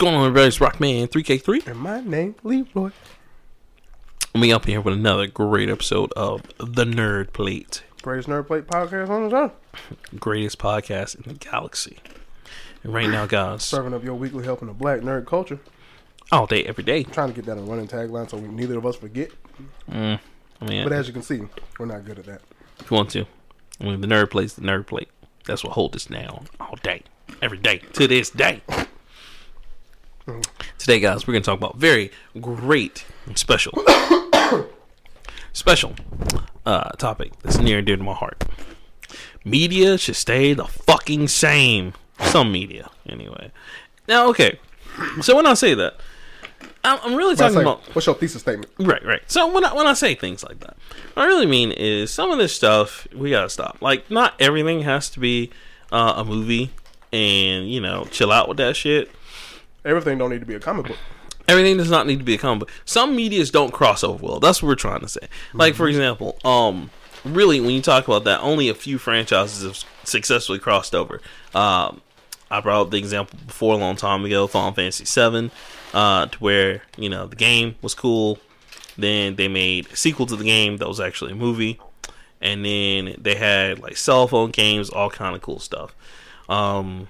going on, everybody? It's Rockman 3K3. And my name, Leroy. We up here with another great episode of The Nerd Plate, Greatest Nerd Plate podcast on the zone. greatest podcast in the galaxy. And right now, guys, Serving up your weekly helping the black nerd culture. all day, every day. Trying to get that a running tagline so we, neither of us forget. Mm, I mean, But as you can see, we're not good at that. if you want to, I mean, The Nerd Plate's The Nerd Plate. That's what holds us down all day, every day, to this day. Today, guys, we're going to talk about very great and special, special uh, topic that's near and dear to my heart. Media should stay the fucking same. Some media, anyway. Now, okay. So when I say that, I'm, I'm really talking say, about what's your thesis statement? Right, right. So when I when I say things like that, what I really mean is some of this stuff we gotta stop. Like, not everything has to be uh, a movie, and you know, chill out with that shit. Everything don't need to be a comic book. Everything does not need to be a comic. book. Some medias don't cross over well. That's what we're trying to say. Like, for example, um, really, when you talk about that, only a few franchises have successfully crossed over. Um, I brought up the example before a long time ago, Final Fantasy VII, uh, to where you know the game was cool. Then they made a sequel to the game that was actually a movie, and then they had like cell phone games, all kind of cool stuff. Um,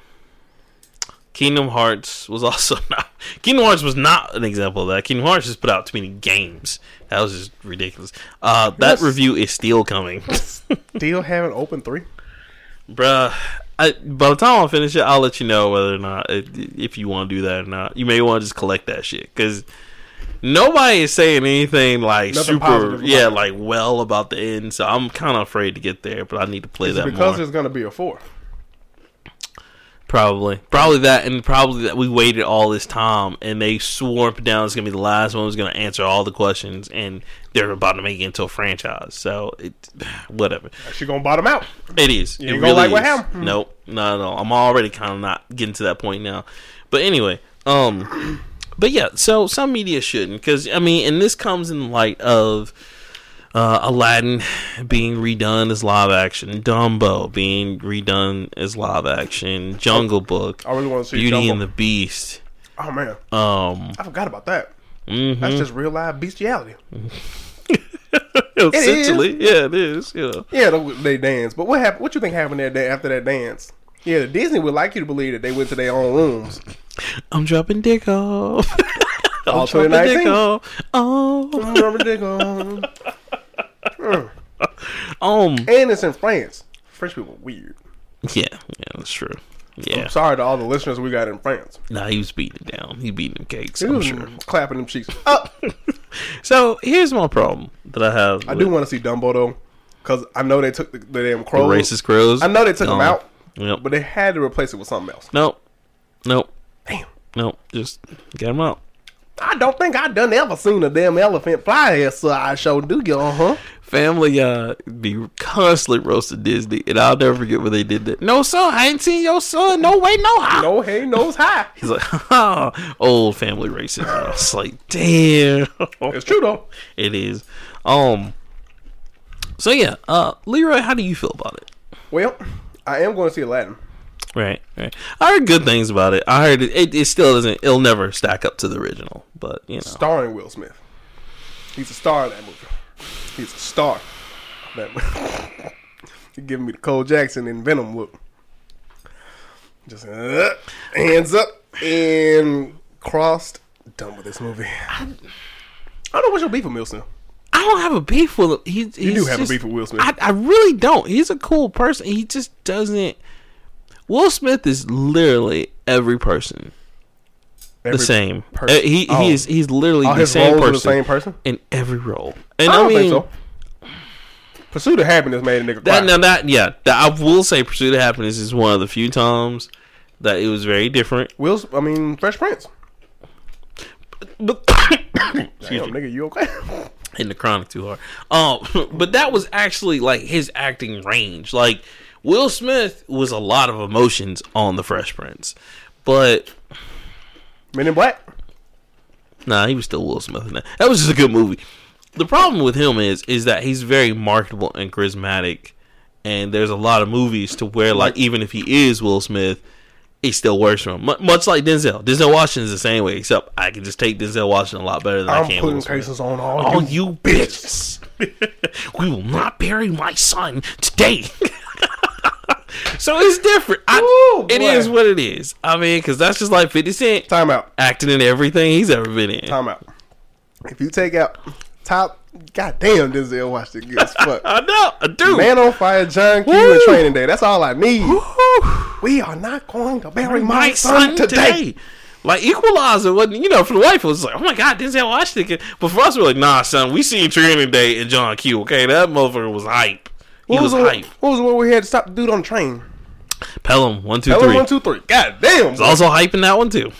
Kingdom Hearts was also not. Kingdom Hearts was not an example of that. Kingdom Hearts just put out too many games. That was just ridiculous. Uh, that Yes. review is still coming, Still haven't opened three. bruh. I, by the time I finish it, I'll let you know whether or not if you want to do that or not. You may want to just collect that shit because nobody is saying anything like Nothing super, yeah, like well about the end. So I'm kind of afraid to get there, but I need to play Is that because more. there's going to be a four? Probably, probably that, and probably that we waited all this time, and they and down it's gonna be the last one was gonna answer all the questions, and they're about to make it into a franchise. So, it, whatever She going to bottom out. it is, You it gonna like what happened? Nope, no, no. I'm already kind of not getting to that point now. But anyway, um, but yeah. So some media shouldn't, because I mean, and this comes in light of uh, Aladdin being redone as live action, Dumbo being redone as live action, Jungle Book, I really want to see Beauty Jumbo. and the Beast. Oh, man. Um, I forgot about that. mhm. That's just real live bestiality. essentially, yeah, it is. Yeah, Yeah, they, they dance. But what happened? What you think happened that day after that dance? Yeah, Disney would like you to believe that they went to their own rooms. I'm dropping dick off. I'm dropping dick 2019. off. Oh, Remember they go- Mm. um, and it's in France. French people are weird. yeah, yeah, that's true. Yeah, I'm sorry to all the listeners we got in France. nah, he was beating it down. He beating them cakes. He I'm sure. clapping them cheeks up. So here's my problem that I have. I do want to see Dumbo though, because I know they took the, the damn the crows. racist crows. I know they took them Um, out, Yep. but they had to replace it with something else. Nope. Nope. Damn. Nope. Just get them out. I don't think I done ever seen a damn elephant fly here, so I show do you, uh huh. Family uh be constantly roasting Disney, and I'll never forget when they did that. No, son, I ain't seen your son. No way, no how. No hay, nose high. He's like, ha, old family racist. I was like, damn. It's true though. It is. Um. So yeah, uh, Leroy, how do you feel about it? Well, I am going to see Aladdin. Right, right. I heard good things about it. I heard it. It, it still doesn't. It'll never stack up to the original, but you know. starring Will Smith. He's a star of that movie. He's a star. of That movie. He giving me the Cole Jackson and Venom look. Just uh, hands up and crossed. Done with this movie. I don't know what's your beef with Will Smith. I don't have a beef with him. He, he's You do have just- a beef with Will Smith. I, I really don't. He's a cool person. He just doesn't. Will Smith is literally every person Every the same. person- Uh, he Oh. he is he's literally All the same person the same person. in every role. And I I, don't mean, think so. Pursuit of Happiness made a nigga cry. that now that yeah, that I will say, Pursuit of Happiness is one of the few times that it was very different. Will's, I mean, Fresh Prince. But Damn, excuse me. nigga, you okay? in the chronic too hard. Um, but that was actually like his acting range. Like Will Smith was a lot of emotions on the Fresh Prince, but Men in Black. nah, he was still Will Smith in that. That was just a good movie. The problem with him is is that he's very marketable and charismatic, and there's a lot of movies to where like even if he is Will Smith, it still works for him. Mu- Much like Denzel. Denzel Washington is the same way, except I can just take Denzel Washington a lot better than I can. I'm putting cases on all, All you. you bitches. we will not bury my son today. so it's different. I, Ooh, it is what it is. I mean, because that's just like 50 Cent Time out. acting in everything he's ever been in. Time out. If you take out top, goddamn, Denzel Washington good as fuck. I know. I do. Man on Fire, John Q, Woo. and Training Day. That's all I need. Woo. We are not going to bury my my son today. Like Equalizer wasn't, you know, for the wife it was like, oh my god, Denzel Washington. But for us, we're like, nah, son, we seen Training Day and John Q. Okay, that motherfucker was hype. He What was, was, the, hype. what was the one we had to stop the dude on the train? Pelham one two Tell three. one, two, three. God damn. He's also hyping that one too.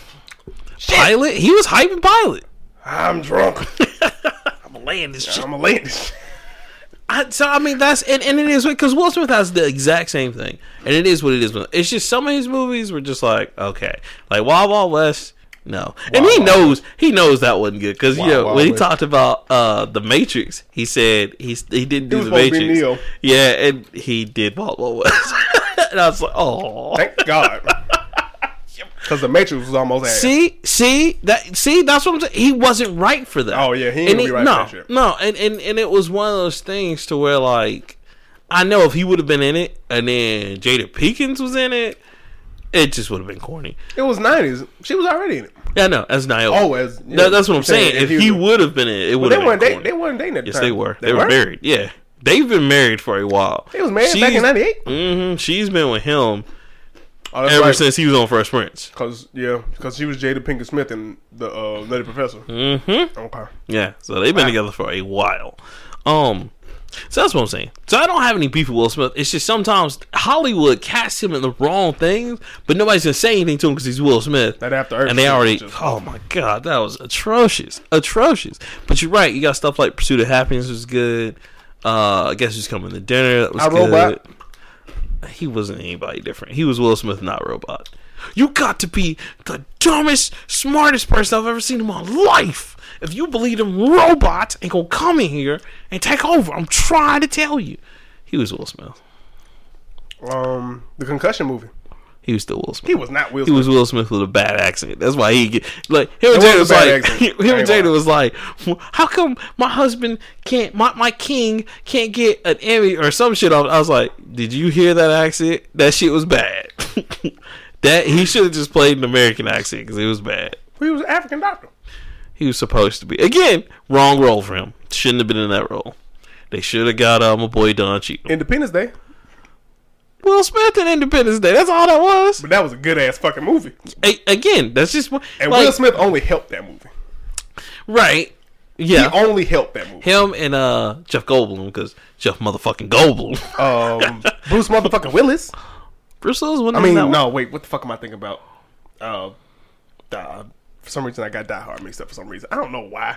Pilot, he was hyping Pilot. I'm drunk. I'm land this shit. I'm land this. I, so I mean that's and, and it is because Will Smith has the exact same thing, and it is what it is. It's just some of his movies were just like okay, like Wild Wild West. No, and he knows he knows that wasn't good because you know when he talked about uh the Matrix, he said he he didn't do was the supposed to be Matrix. Neo. Yeah, and he did Wild Wild West, and I was like, oh. Thank God. Because the Matrix was almost ass. See, see that. See, that's what I'm saying. He wasn't right for that. Oh, yeah, he ain't And be right no, for that shit. No, and, and and it was one of those things to where like, I know if he would have been in it, and then Jada Pinkins was in it, it just would have been corny. It was 90s. She was already in it. Yeah, no, that's Naomi. Oh, as yeah, That- that's what I'm saying. If he would have been in it, it would they have weren't, been they, they weren't dating at the yes, time. they were. They, were married. Yeah, they've been married for a while. They was married back in 98. Mm-hmm. She's been with him Oh, ever right. since he was on Fresh Prince. Cause yeah, cause she was Jada Pinkett Smith and the uh, Nutty Professor. Mm-hmm. Okay. Yeah, so they've been together for a while. Um, so that's what I'm saying. So I don't have any beef with Will Smith. It's just sometimes Hollywood casts him in the wrong things, but nobody's gonna say anything to him because he's Will Smith. That After Earth and they already. just Oh my god, that was atrocious, atrocious. But you're right. You got stuff like Pursuit of Happiness was good. Uh, I guess who's coming to dinner. That was I, good. Robot. He wasn't anybody different. He was Will Smith, not Robot. You got to be the dumbest, smartest person I've ever seen in my life. If you believe them robots ain't gonna come in here and take over, I'm trying to tell you. He was Will Smith. Um, the concussion movie. He was still Will Smith. He was not Will Smith. He was Will Smith with a bad accent. That's why he get like him and Jada was was like him and Jada was like, how come my husband can't my my king can't get an Emmy or some shit off? I was like, did you hear that accent? That shit was bad. that he should have just played an American accent because it was bad. He was an African doctor. He was supposed to be again wrong role for him. Shouldn't have been in that role. They should have got um, my boy Don Cheadle. Independence Day. Will Smith and Independence Day. That's all that was. But that was a good ass fucking movie. A- again, that's just what- And like, Will Smith only helped that movie. right. Yeah, He only helped that movie. him and uh Jeff Goldblum because Jeff motherfucking Goldblum. Um, Bruce motherfucking Willis. Willis I mean, that one. no, wait. What the fuck am I thinking about? Uh, uh, for some reason, I got Die Hard mixed up. For some reason, I don't know why.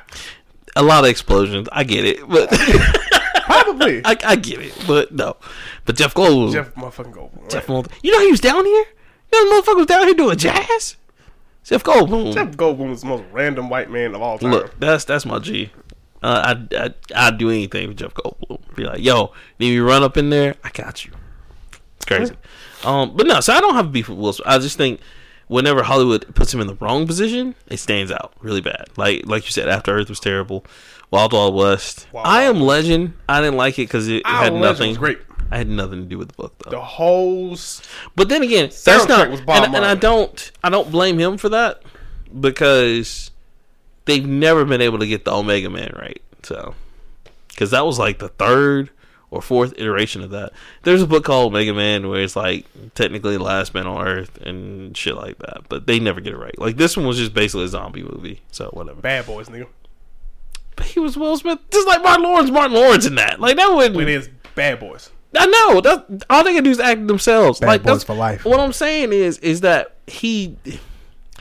A lot of explosions. I get it, but Probably I, I get it, but no. But Jeff Goldblum, Jeff, motherfucking Goldblum. Jeff right. Goldblum- you know he was down here. You know the motherfucker was down here doing jazz. Jeff Goldblum. Jeff Goldblum was the most random white man of all time. Look, that's that's my G. Uh, I I I'd do anything for Jeff Goldblum. Be like, yo, need me run up in there? I got you. It's crazy. Um, but no, so I don't have beef with Will Smith. I just think whenever Hollywood puts him in the wrong position, it stands out really bad. Like like you said, After Earth was terrible. Wild Wild West. Wild I Am Legend. I didn't like it because it, it had nothing. was great. I had nothing to do with the book though. The whole But then again, that's not. was Bob and, and I don't. I don't blame him for that because they've never been able to get the Omega Man right. So, because that was like the third or fourth iteration of that. There's a book called Mega Man where it's like technically the last man on Earth and shit like that, but they never get it right. Like this one was just basically a zombie movie. So whatever. Bad Boys, nigga. But he was Will Smith, just like Martin Lawrence. Martin Lawrence in that. Like that wouldn't. It is Bad Boys. I know that all they can do is act themselves. Bad like boys that's for life. What I'm saying is, is that he,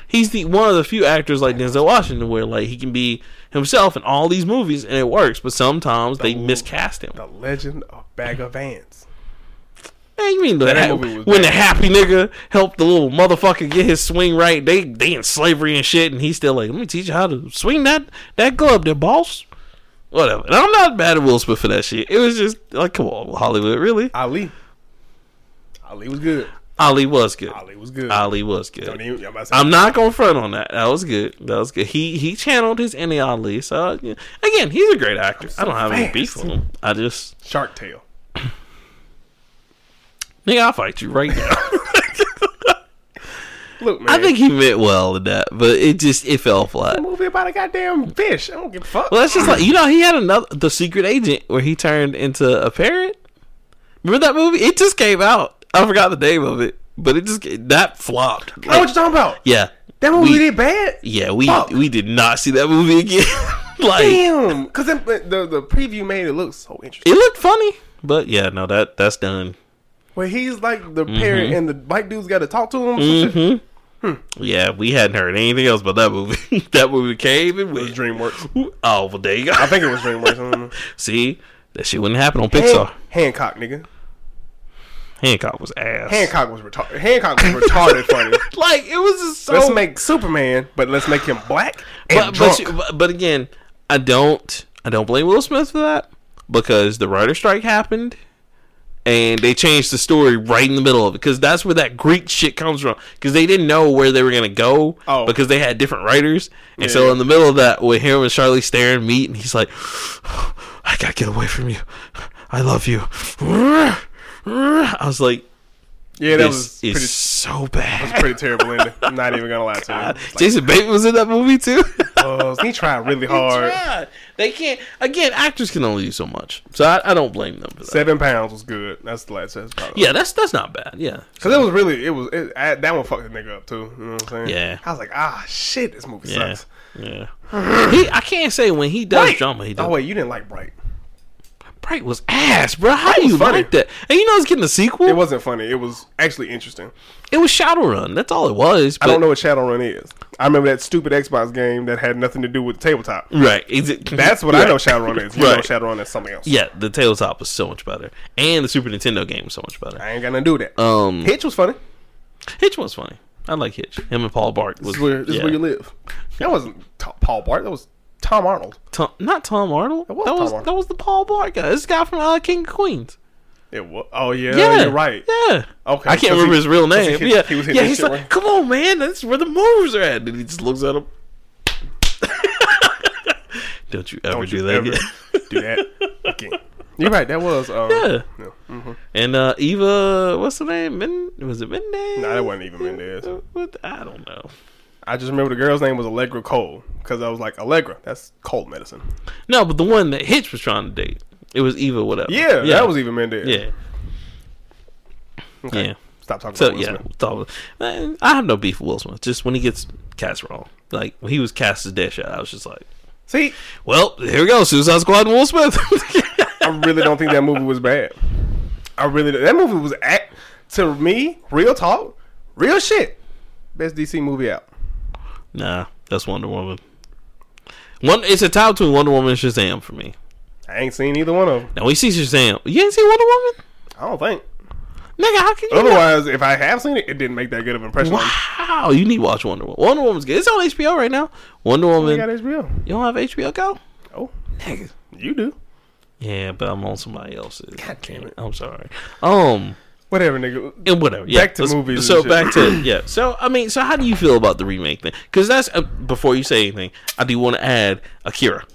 he's the one of the few actors like Denzel Washington where like he can be himself in all these movies and it works. But sometimes they miscast him. The Legend of Bagger Vance. Man, you mean the That ha- movie was when the happy nigga helped the little motherfucker get his swing right? They they in slavery and shit, and he's still like, let me teach you how to swing that that glove, there, boss. Whatever. And I'm not mad at Will Smith for that shit. It was just like, come on, Hollywood, really? Ali. Ali was good. Ali was good. Ali was good. Ali was good. even- I'm about to say- I'm not gonna front on that. That was good. That was good. He he channeled his inner Ali. So yeah. again, he's a great actor. I don't have any beef with him. I just Shark Tale. nigga, I'll fight you right now. Look, man. I think he meant well in that, but it just it fell flat. a movie about a goddamn fish. I don't give a fuck. Well, that's just like you know he had another the secret agent where he turned into a parrot. Remember that movie? It just came out. I forgot the name of it, but it just that flopped. I know what you're talking about. yeah, That movie we, did bad. Yeah, we Fuck. we did not see that movie again. like Damn, because the, the the preview made it look so interesting. it looked funny, but yeah, no that that's done. Where he's like the parent mm-hmm. and the white dude's got to talk to him. some shit. Mm-hmm. Hmm. Yeah, we hadn't heard anything else about that movie. that movie came and It was. DreamWorks. Oh well, there you go. I think it was DreamWorks. I don't know. See, that shit wouldn't happen on Pixar. Han- Hancock, nigga. Hancock was ass. Hancock was retarded. Hancock was retarded funny. like it was just so. Let's make Superman, but let's make him black and but, drunk. but, you- but but again, I don't I don't blame Will Smith for that because the writer strike happened and they changed the story right in the middle of it because that's where that Greek shit comes from because they didn't know where they were gonna go Oh. because they had different writers and Yeah. so in the middle of that with him and Charlie Theron meet and he's like I gotta get away from you I love you I was like yeah, that was pretty, so bad That was pretty terrible ending. I'm not even gonna lie to you. Like, Jason Bateman was in that movie too uh, he tried really hard. tried. They can't. Again, actors can only do so much, so I, I don't blame them for that. Seven pounds was good. That's the last test. Yeah, that's that's not bad. Yeah, Because it was really, it was, it, I, that one fucked the nigga up too. You know what I'm saying? Yeah. I was like, ah, shit, this movie yeah, sucks. yeah. he, I can't say when he does Bright. drama, he does. Oh, wait, you didn't like Bright. Bright was ass, bro. How do you funny. like that? And you know it's getting a sequel. It wasn't funny. It was actually interesting. It was Shadowrun. That's all it was. I don't know what Shadowrun is. I remember that stupid Xbox game that had nothing to do with the tabletop. Right. Is it, That's what I know Shadowrun is. You know Right. Shadowrun is something else. Yeah, the tabletop was so much better, and the Super Nintendo game was so much better. I ain't got nothing to do with that. Um, Hitch was funny. Hitch was funny. I like Hitch. Him and Paul Blart was. This is where, this yeah. is where you live. That wasn't Paul Blart. That was Tom Arnold. Tom, not Tom Arnold. was that Tom was Arnold. that was the Paul Blart guy. This guy from uh, King of Queens. It was. Oh yeah, Yeah, you're right. Yeah. Okay, I can't remember he- his real name. hit- yeah, he was yeah. He's like, right. "Come on, man, that's where the moves are at." And he just looks at him. Don't you ever Don't do you that ever again? do that again. You're right. That was. Um, Yeah. mhm. And uh, Eva, what's her name? Men, was it Mendes? Nah, that wasn't even Mendes. What? I don't know. I just remember the girl's name was Allegra Cole because I was like Allegra. That's cold medicine. No, but the one that Hitch was trying to date, it was Eva. Whatever. Yeah, yeah. that was Eva Mendes. Yeah. Okay. Yeah. Stop talking So about Will yeah, Smith. thought- man, I have no beef with Will Smith. Just when he gets cast wrong, like when he was cast as Deadshot, I was just like, See, "Well, here we go, Suicide Squad and Will Smith." I really don't think that movie was bad. I really that movie was act to me real talk, real shit. Best DC movie out. Nah, that's Wonder Woman. One, it's a tie between Wonder Woman and Shazam for me. I ain't seen either one of them. Now we see Shazam. You ain't seen Wonder Woman, I don't think. nigga? How can you? not- Otherwise, if I have seen it, it didn't make that good of an impression. Wow, you need to watch Wonder Woman. Wonder Woman's good. It's on HBO right now. Wonder Woman. got HBO. You don't have HBO Go? Oh, Nigga. you do. Yeah, but I'm on somebody else's. God damn it. I'm sorry. Um. Whatever, nigga. and whatever. Yeah. Back to let's- movies So back to yeah. So I mean, so how do you feel about the remake thing? Because that's uh, before you say anything, I do want to add Akira.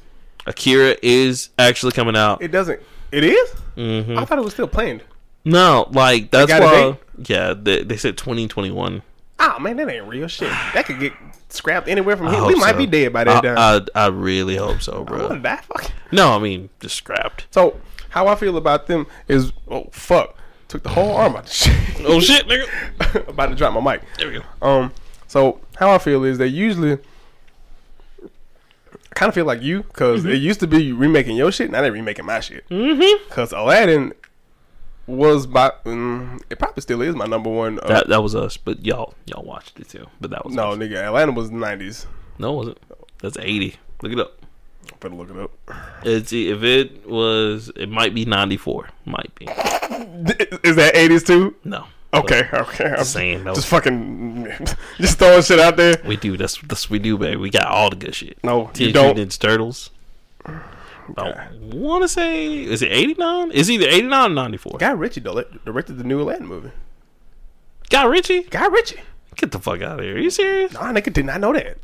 Akira is actually coming out. It doesn't. It is? hmm I thought it was still planned. No, like that's why. Yeah, they, they said 2021. Oh man, that ain't real shit. That could get scrapped anywhere from I here. We might so. be dead by that time. I, I, I really hope so, bro. die. Fuck. No, I mean just scrapped. So how I feel about them is oh fuck. Took the whole arm out the shit. Oh shit, nigga. about to drop my mic. There we go. Um, so how I feel is they usually I kind of feel like you because Mm-hmm. it used to be remaking your shit. Now they're remaking my shit. Mm-hmm. Because Aladdin was by mm, it probably still is my number one. Uh, That that was us, but y'all y'all watched it too. But that was no, us. nigga, Aladdin was nineties. no, it wasn't. That's 80. Look it up. Better look it up. It's if it was, it might be 94. Might be. Is that eighties too? No. Okay, okay. I'm saying, that just fucking, just throwing shit out there. We do. That's that's what we do, baby. We got all the good shit. No, you Teenage don't. Mutant Ninja Turtles. I want to say, is it 89? Is either 89 or 94? Guy Ritchie direct- directed the new Aladdin movie. Guy Ritchie? Guy Ritchie. Get the fuck out of here. Are you serious? Nah, nigga did not know that.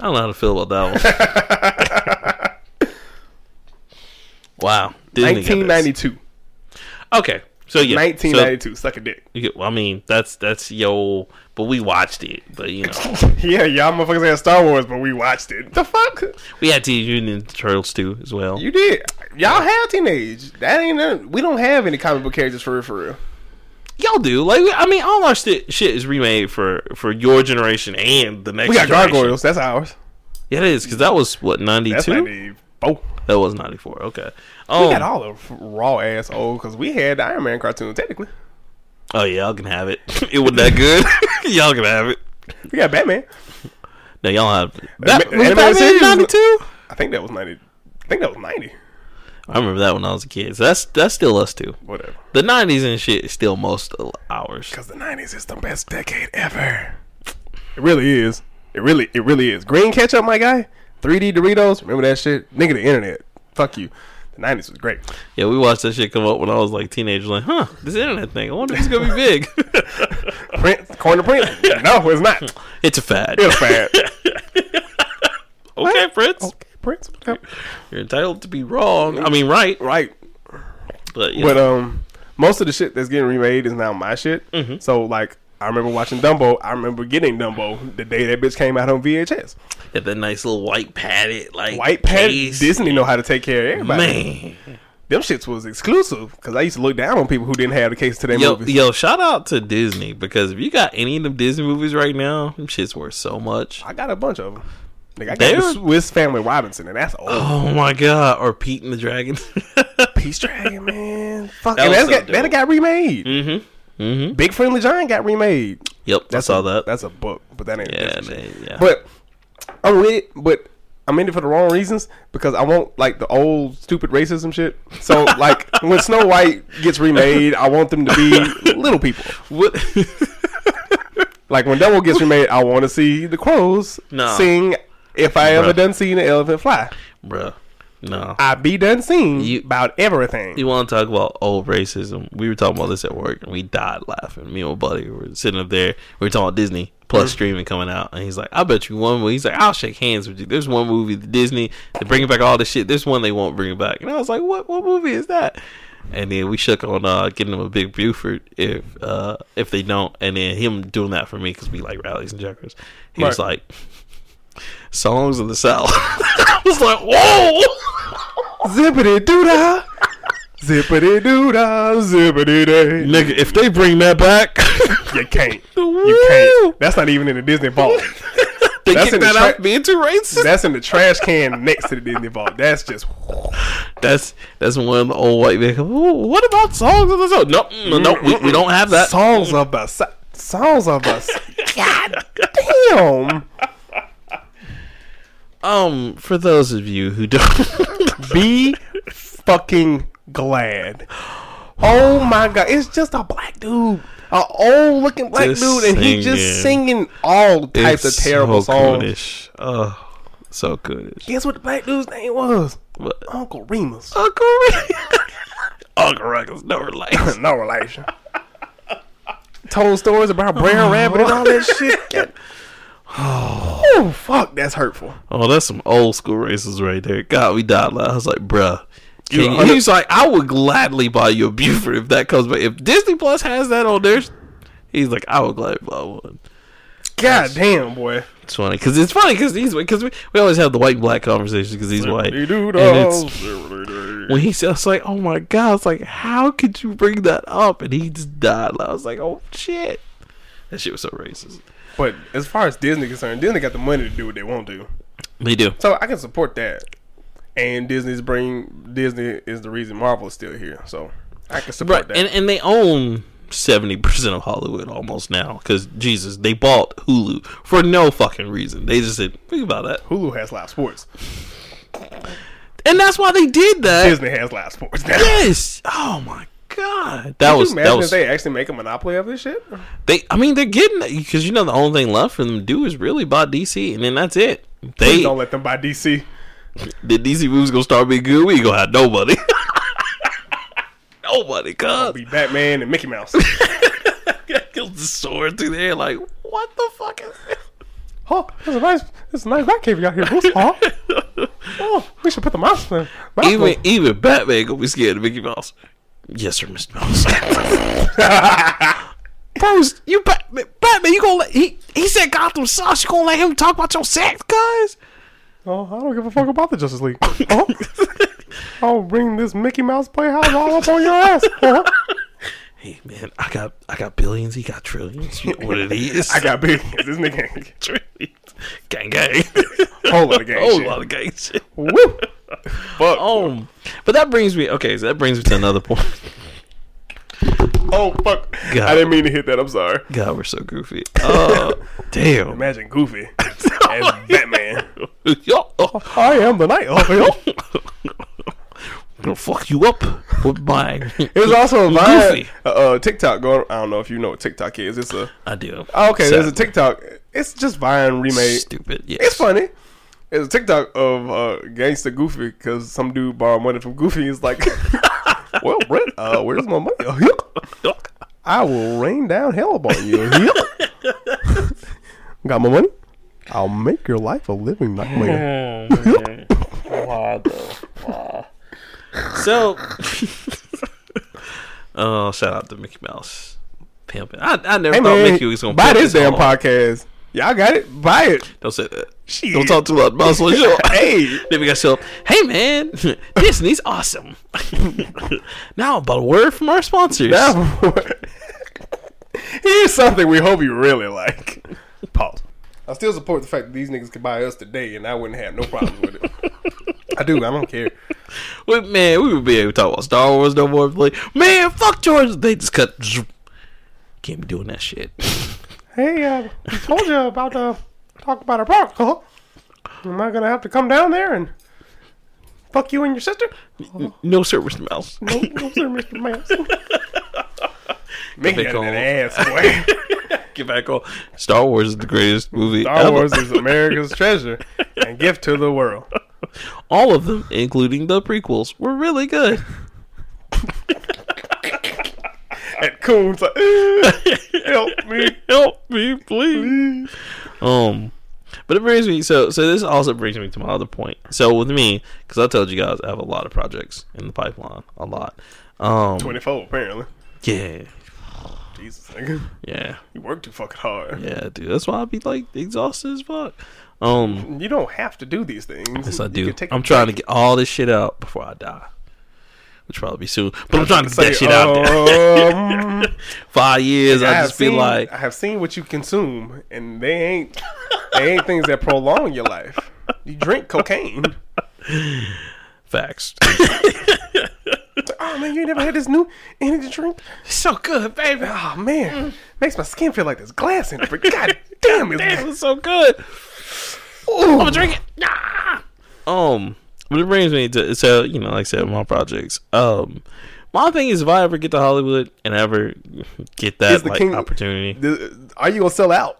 I don't know how to feel about that one. wow. Disney got this. 1992. Okay. So yeah. 1992. Suck a dick. So, get- well, I mean, that's that's yo. But we watched it. But you know, Yeah, y'all motherfuckers had Star Wars, but we watched it. The fuck? we had Teenage Mutant Ninja Turtles too as well. You did. Y'all have teenage. That ain't nothing. We don't have any comic book characters for real, for real. Y'all do. Like I mean, all our sti- shit is remade for for your generation and the next. We got generation. gargoyles. That's ours. Yeah, it is because that was what ninety two. 94. That was ninety four. Okay. We Um, got all the raw ass old because we had the Iron Man cartoon technically. oh yeah, y'all can have it. it wasn't that good. y'all can have it. We got Batman. No, y'all have. Was Batman ninety two? I think that was 90. I think that was 90. I remember that when I was a kid. So that's that's still us too. Whatever. The nineties and shit is still most of ours. Because the 90s is the best decade ever. It really is. It really, it really is. Green ketchup, my guy. 3D Doritos. Remember that shit? Nigga, the internet. Fuck you. The 90s was great. Yeah, we watched that shit come up when I was like teenager. Like, huh, this internet thing. I wonder if it's gonna be big. Prince, corner Prince. No, it's not. it's a fad. It's bad. okay, Prince. Okay, Prince. Okay. You're entitled to be wrong. I mean, right. Right. But yeah. But um, most of the shit that's getting remade is now my shit. Mm-hmm. So like, I remember watching Dumbo. I remember getting Dumbo the day that bitch came out on VHS. Had that nice little white padded, like White pad. case. Disney know how to take care of everybody. Man. Them shits was exclusive because I used to look down on people who didn't have the case to their Yo, movies. yo, shout out to Disney because if you got any of them Disney movies right now, them shit's worth so much. I got a bunch of them. Nigga, I got the Swiss Family Robinson, and that's old. Oh my god! Or Pete and the Dragon. Pete's Dragon, man. Fuck, That so got, that got remade. mm-hmm. Mm-hmm. Big Friendly Giant got remade. Yep, That's I saw a, that. That's a book, but that ain't. Yeah, that's the shit. they- yeah. But I'm with it, but I'm in it for the wrong reasons because I want like the old stupid racism shit. So like when Snow White gets remade, I want them to be little people. what? Like when Devil gets remade, I want to see the crows No. sing. If I ever Bruh. done seen an elephant fly, Bruh, no. I be done seen You- about everything. You want to talk about old racism? We were talking about this at work, and we died laughing. Me and my buddy were sitting up there. We were talking about Disney Plus streaming coming out, and he's like, "I bet you one." movie. He's like, "I'll shake hands with you." There's one movie, the Disney, they're bringing back all this shit. There's one they won't bring back, and I was like, "What? What movie is that?" And then we shook on uh, getting him a big Buford if uh, if they don't, and then him doing that for me because we like Rally's and checkers. He was Right. like, "Songs of the South." I was like, "Whoa!" Zippity doo dah, zippity doo dah, zippity day. Nigga, if they bring that back, You can't. You can't. That's not even in the Disney vault. they That's the that tra- out being too racist. That's in the trash can next to the Disney vault. That's just That's that's one old white. "Ooh, What about songs of the South? No, mm, no, we, we don't have that. songs of the si- songs of the. God damn. Um, for those of you who don't, Be fucking glad. Oh my god, it's just a black dude. An old looking black Just dude, and he just singing. singing all types it's of terrible so songs. goodish. Oh, so good. Guess what the black dude's name was? But Uncle Remus. Uncle Remus. Uncle is no relation. no relation. Told stories about Brer Rabbit and all that shit. Oh fuck, that's hurtful. Oh, that's some old school races right there. God, we died loud. I was like, bruh. You he's like, I would gladly buy you a Buford if that comes back. If Disney Plus has that on there, he's like, I would gladly buy one. God damn, boy. It's funny because it's funny because he's because we, we always have the white and black conversations because he's white. And it's when he says like, "Oh my god!" It's like, how could you bring that up? And he just died. I was like, "Oh shit!" That shit was so racist. But as far as Disney concerned, Disney got the money to do what they want to. They do. So I can support that. And Disney's bring Disney is the reason Marvel is still here. So I can support Right, that. and and they own seventy percent of Hollywood almost now because Jesus, they bought Hulu for no fucking reason. They just said, "Think about that," Hulu has live sports. and that's why they did that. Disney has live sports now. Yes. Oh my god, that Can was you that was if they actually make a monopoly of this shit? They, I mean, they're getting because you know the only thing left for them to do is really buy DC, and then that's it. Please They don't let them buy DC. the DC movies gonna start being good. We ain't gonna have nobody, nobody. Cause be Batman and Mickey Mouse. the sword through there. Like, what the fuck is this? Oh, it's a nice, it's a nice bat cave you got here, Bruce. Oh, oh we should put the mouse in. Mouse Even even Batman gonna be scared of Mickey Mouse. Yes, sir, Mr. Mouse. Bruce, you Batman, you gonna let he he said Gotham sucks. You gonna let him talk about your sex, guys? Oh, I don't give a fuck about the Justice League. Oh, I'll bring this Mickey Mouse Playhouse all up on your ass. Hey man, I got I got billions. He got trillions. You know what it is? I got billions. This nigga trillions. Gang gang. whole lot of gang Whole shit. lot of gang shit. Woo. Fuck. Um, but that brings me okay. So that brings me to another point. Oh fuck! God. I didn't mean to hit that. I'm sorry. God, we're so goofy. Uh, damn. Imagine Goofy as Batman. Yo, I am the night elf. yo. gonna fuck you up with my. There's also a Vine, uh, uh, TikTok going. I don't know if you know what TikTok is. It's a I do. oh, okay. There's a TikTok. It's just Vine remade. Stupid. Yes. It's funny. There's a TikTok of uh, gangster Goofy because some dude borrowed money from Goofy. He's like, "Well, Brett, uh, where's my money? I will rain down hell upon you. Got my money? I'll make your life a living nightmare." Why though? Why? So, oh, shout out to Mickey Mouse, pimping. I, I never Hey thought man, Mickey was gonna buy pimp this damn hard. podcast. Y'all got it? Buy it. Don't say that. Shit. Don't talk too loud. Mouse will show. Hey. then we got show. up. Hey man, Disney's awesome. now about a word from our sponsors. Now, here's something we hope you really like. Pause. I still support the fact that these niggas could buy us today, and I wouldn't have no problems with it. I do. I don't care. We, man, we would be able to talk about Star Wars no more. Like, man, fuck George. They just cut. Can't be doing that shit. Hey, uh, I told you about uh, talk about our product. Huh? Am I gonna have to come down there and fuck you and your sister? No sir, Mr. Mouse. No, no, sir, Mister Mouse. Mickey back got on. that ass, boy. Get back on. Star Wars is the greatest movie Star ever. Wars is America's treasure and gift to the world. All of them, including the prequels, were really good. And Coon's like, help me. Help me, please. Um, but it brings me so so this also brings me to my other point. So with me, because I told you guys I have a lot of projects in the pipeline, a lot. Um, 24, apparently. yeah, Jesus, nigga. yeah, You work too fucking hard. yeah, dude. That's why I be like exhausted as fuck. Um, You don't have to do these things. yes, i do i'm trying to get all this shit out before I die. Which probably be soon, but I'm trying to get that shit out there. Five years, I I just feel seen, like I have seen what you consume, and they ain't they ain't things that prolong your life. You drink cocaine. facts. Oh man, you never had this new energy drink? so good, baby. Oh man, makes my skin feel like there's glass in it. But god damn, it, Damn, it's so good. I'm gonna drink it. Nah. Um, but it brings me to so you know, like I said, my projects. Um, my thing is if I ever get to Hollywood and ever get that like king- opportunity, The- Are you gonna sell out?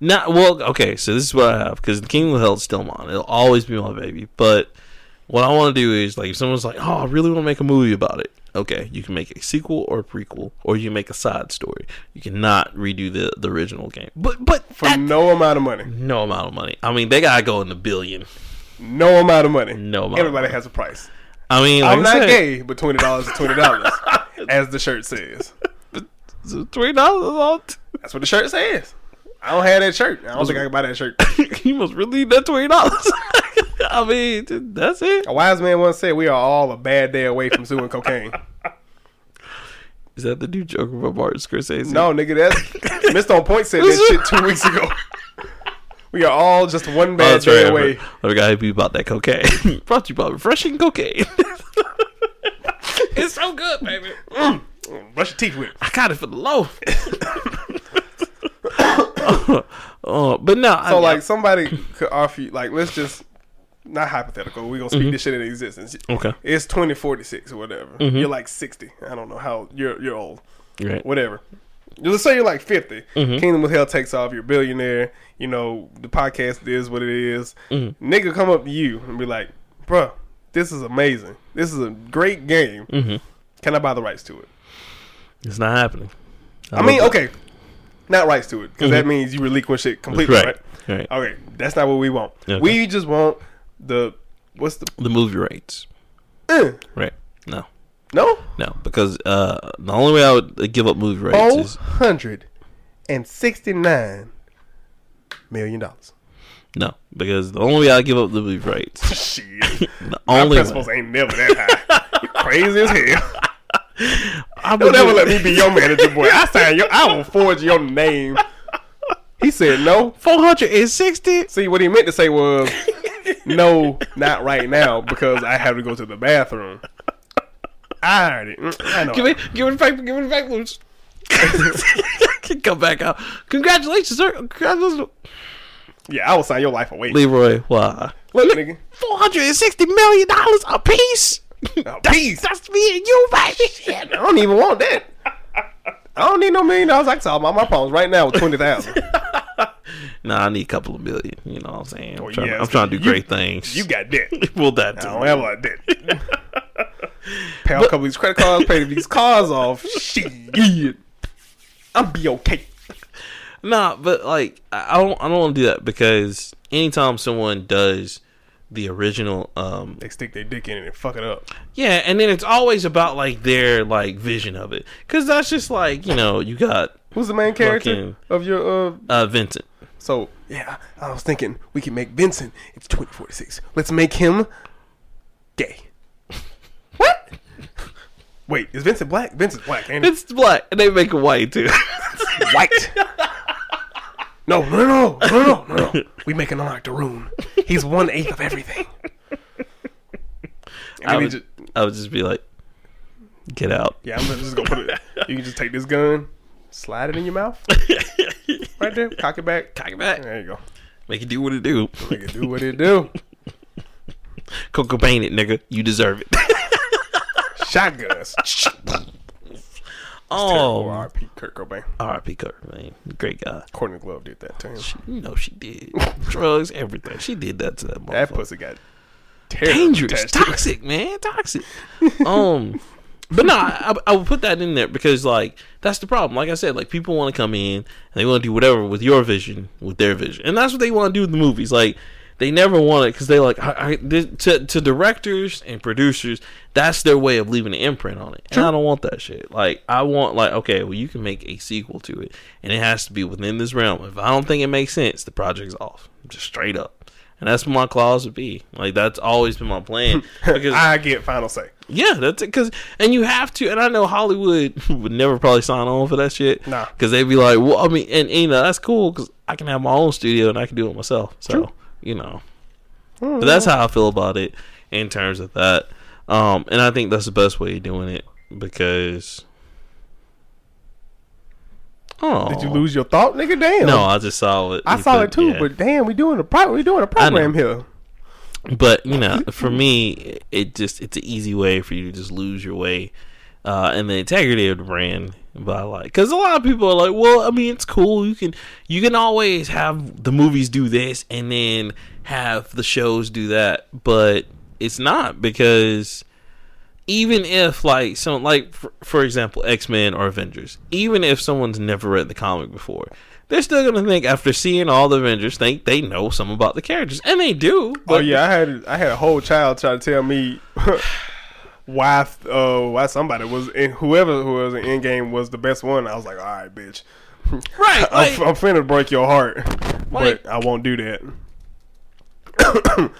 not well. Okay, so this is what I have because the King of Hell is still mine. It'll always be my baby. But what I want to do is like if someone's like, "Oh, I really want to make a movie about it." Okay, you can make a sequel or a prequel, or you make a side story. You cannot redo the the original game. But but For that- no amount of money. no amount of money. I mean, they gotta go in the billion. No amount of money. No amount of Everybody has a price. I mean, like I'm not said, gay, but twenty dollars is twenty dollars, as the shirt says. Twenty dollars. That's what the shirt says. I don't have that shirt. I don't think I can buy that shirt. you must really need that twenty dollars. I mean, that's it. A wise man once said, "We are all a bad day away from suing cocaine." Is that the new joke about Martin Scorsese? No, nigga, that's Mr. On Point said that shit two weeks ago. We are all just one bad that's day right. away. I gotta be about that cocaine. Brought you by refreshing cocaine. it's so good, baby. Mm, brush your teeth with. it. I got it for the low. uh, but no, So I, like somebody could offer you like let's just not hypothetical. We're gonna speak this shit into existence. okay, It's twenty forty six or whatever. You're like sixty. I don't know how you're you're old. right. Whatever. Let's say you're like 50. Mm-hmm. Kingdom with Hell takes off. You're a billionaire. You know, the podcast is what it is. Mm-hmm. Nigga come up to you and be like, bruh, this is amazing. This is a great game. Mm-hmm. Can I buy the rights to it? It's not happening. I mean, okay. not rights to it, because that means you relinquish it completely, Mm-hmm. Right. right? Right. Okay, that's not what we want. Okay. We just want the what's the The movie rights. uh, Right. No. no. Because uh, the only way I would give up movie rights is hundred and sixty nine million dollars. no. Because the only way I give up the movie rights. Shit, The my only principles way. ain't never that high. You crazy as hell. I Don't ever let me be your manager, boy. I sign your. I will forge your name. He said no. Four hundred and sixty. See, what he meant to say was, no, not right now, because I have to go to the bathroom. I already, I know. Give me, give me the paper. Give me the paper. Luce. Come back out. Congratulations, sir. Congratulations, Yeah, I will sign your life away. Leroy. Why? Look, nigga. Four hundred and sixty million dollars a piece. A piece. That's me and you, baby. Shit, I don't even want that. I don't need no million dollars. I can solve all my problems right now with twenty thousand. Nah, I need a couple of million. You know what I'm saying? I'm, Oh, trying, yeah, I'm trying to do you- great things. You got that. well, that I don't have like that. Pay off a couple of these credit cards, pay these cars off. Shit. I'll be okay. Nah, but like I don't I don't want to do that because anytime someone does the original um They stick their dick in it and fuck it up. yeah, and then it's always about like their like vision of it cuz that's just like, you know, you got Who's the main character Fucking- of your uh uh Vincent. So yeah, I was thinking we can make Vincent. It's twenty forty six. Let's make him gay. Wait, is Vincent black? Vincent's black, ain't he? It's black and they make it white too. white. No, no, no, no, no, no, no. We make an octoroon. He's one eighth of everything. I would, just, I would just be like get out. yeah, I'm just gonna put it. You can just take this gun, slide it in your mouth, right there, cock it back. Cock it back. There you go. Make it do what it do. Make it do what it do. Coco Paint it, nigga. You deserve it. Shotguns. oh, R.I.P. Kurt Cobain. R.I.P. Kurt, man. Great guy. Courtney Love did that to him. She, you know she did. Drugs, everything. She did that to that That pussy got Dangerous, to toxic, man, toxic. um, but no, I, I would put that in there because like that's the problem. Like I said, like people want to come in and they want to do whatever with your vision, with their vision, and that's what they want to do with the movies. Like they never want it because they like I, I, this- to to directors and producers. That's their way of leaving an imprint on it, and I don't want that shit. Like I want like okay, well you can make a sequel to it, and it has to be within this realm. If I don't think it makes sense, the project's off, just straight up. And that's what my clause would be. Like that's always been my plan. Because I get final say. yeah, that's it. Because and you have to. And I know Hollywood would never probably sign on for that shit. Nah. Because they'd be like, well, I mean, and, and, you know that's cool because I can have my own studio and I can do it myself. So you know, but that's how I feel about it in terms of that. Um, and I think that's the best way of doing it because. Oh, Did you lose your thought, nigga? Damn. No, I just saw it. I saw put- it too, yeah. but damn, we doing a pro- we doing a program here. but you know for me it just it's an easy way for you to just lose your way uh and the integrity of the brand by like because a lot of people are like well i mean it's cool. You can you can always have the movies do this and then have the shows do that. But it's not because even if like some like for, for example x-men or avengers even if someone's never read the comic before they're still gonna think after seeing all the avengers think they know some about the characters. And they do oh yeah, I had I had a whole child try to tell me why uh why somebody was in whoever who was in Endgame was the best one. I was like, all right, bitch, right like, I'm, I'm finna break your heart, Like- but I won't do that.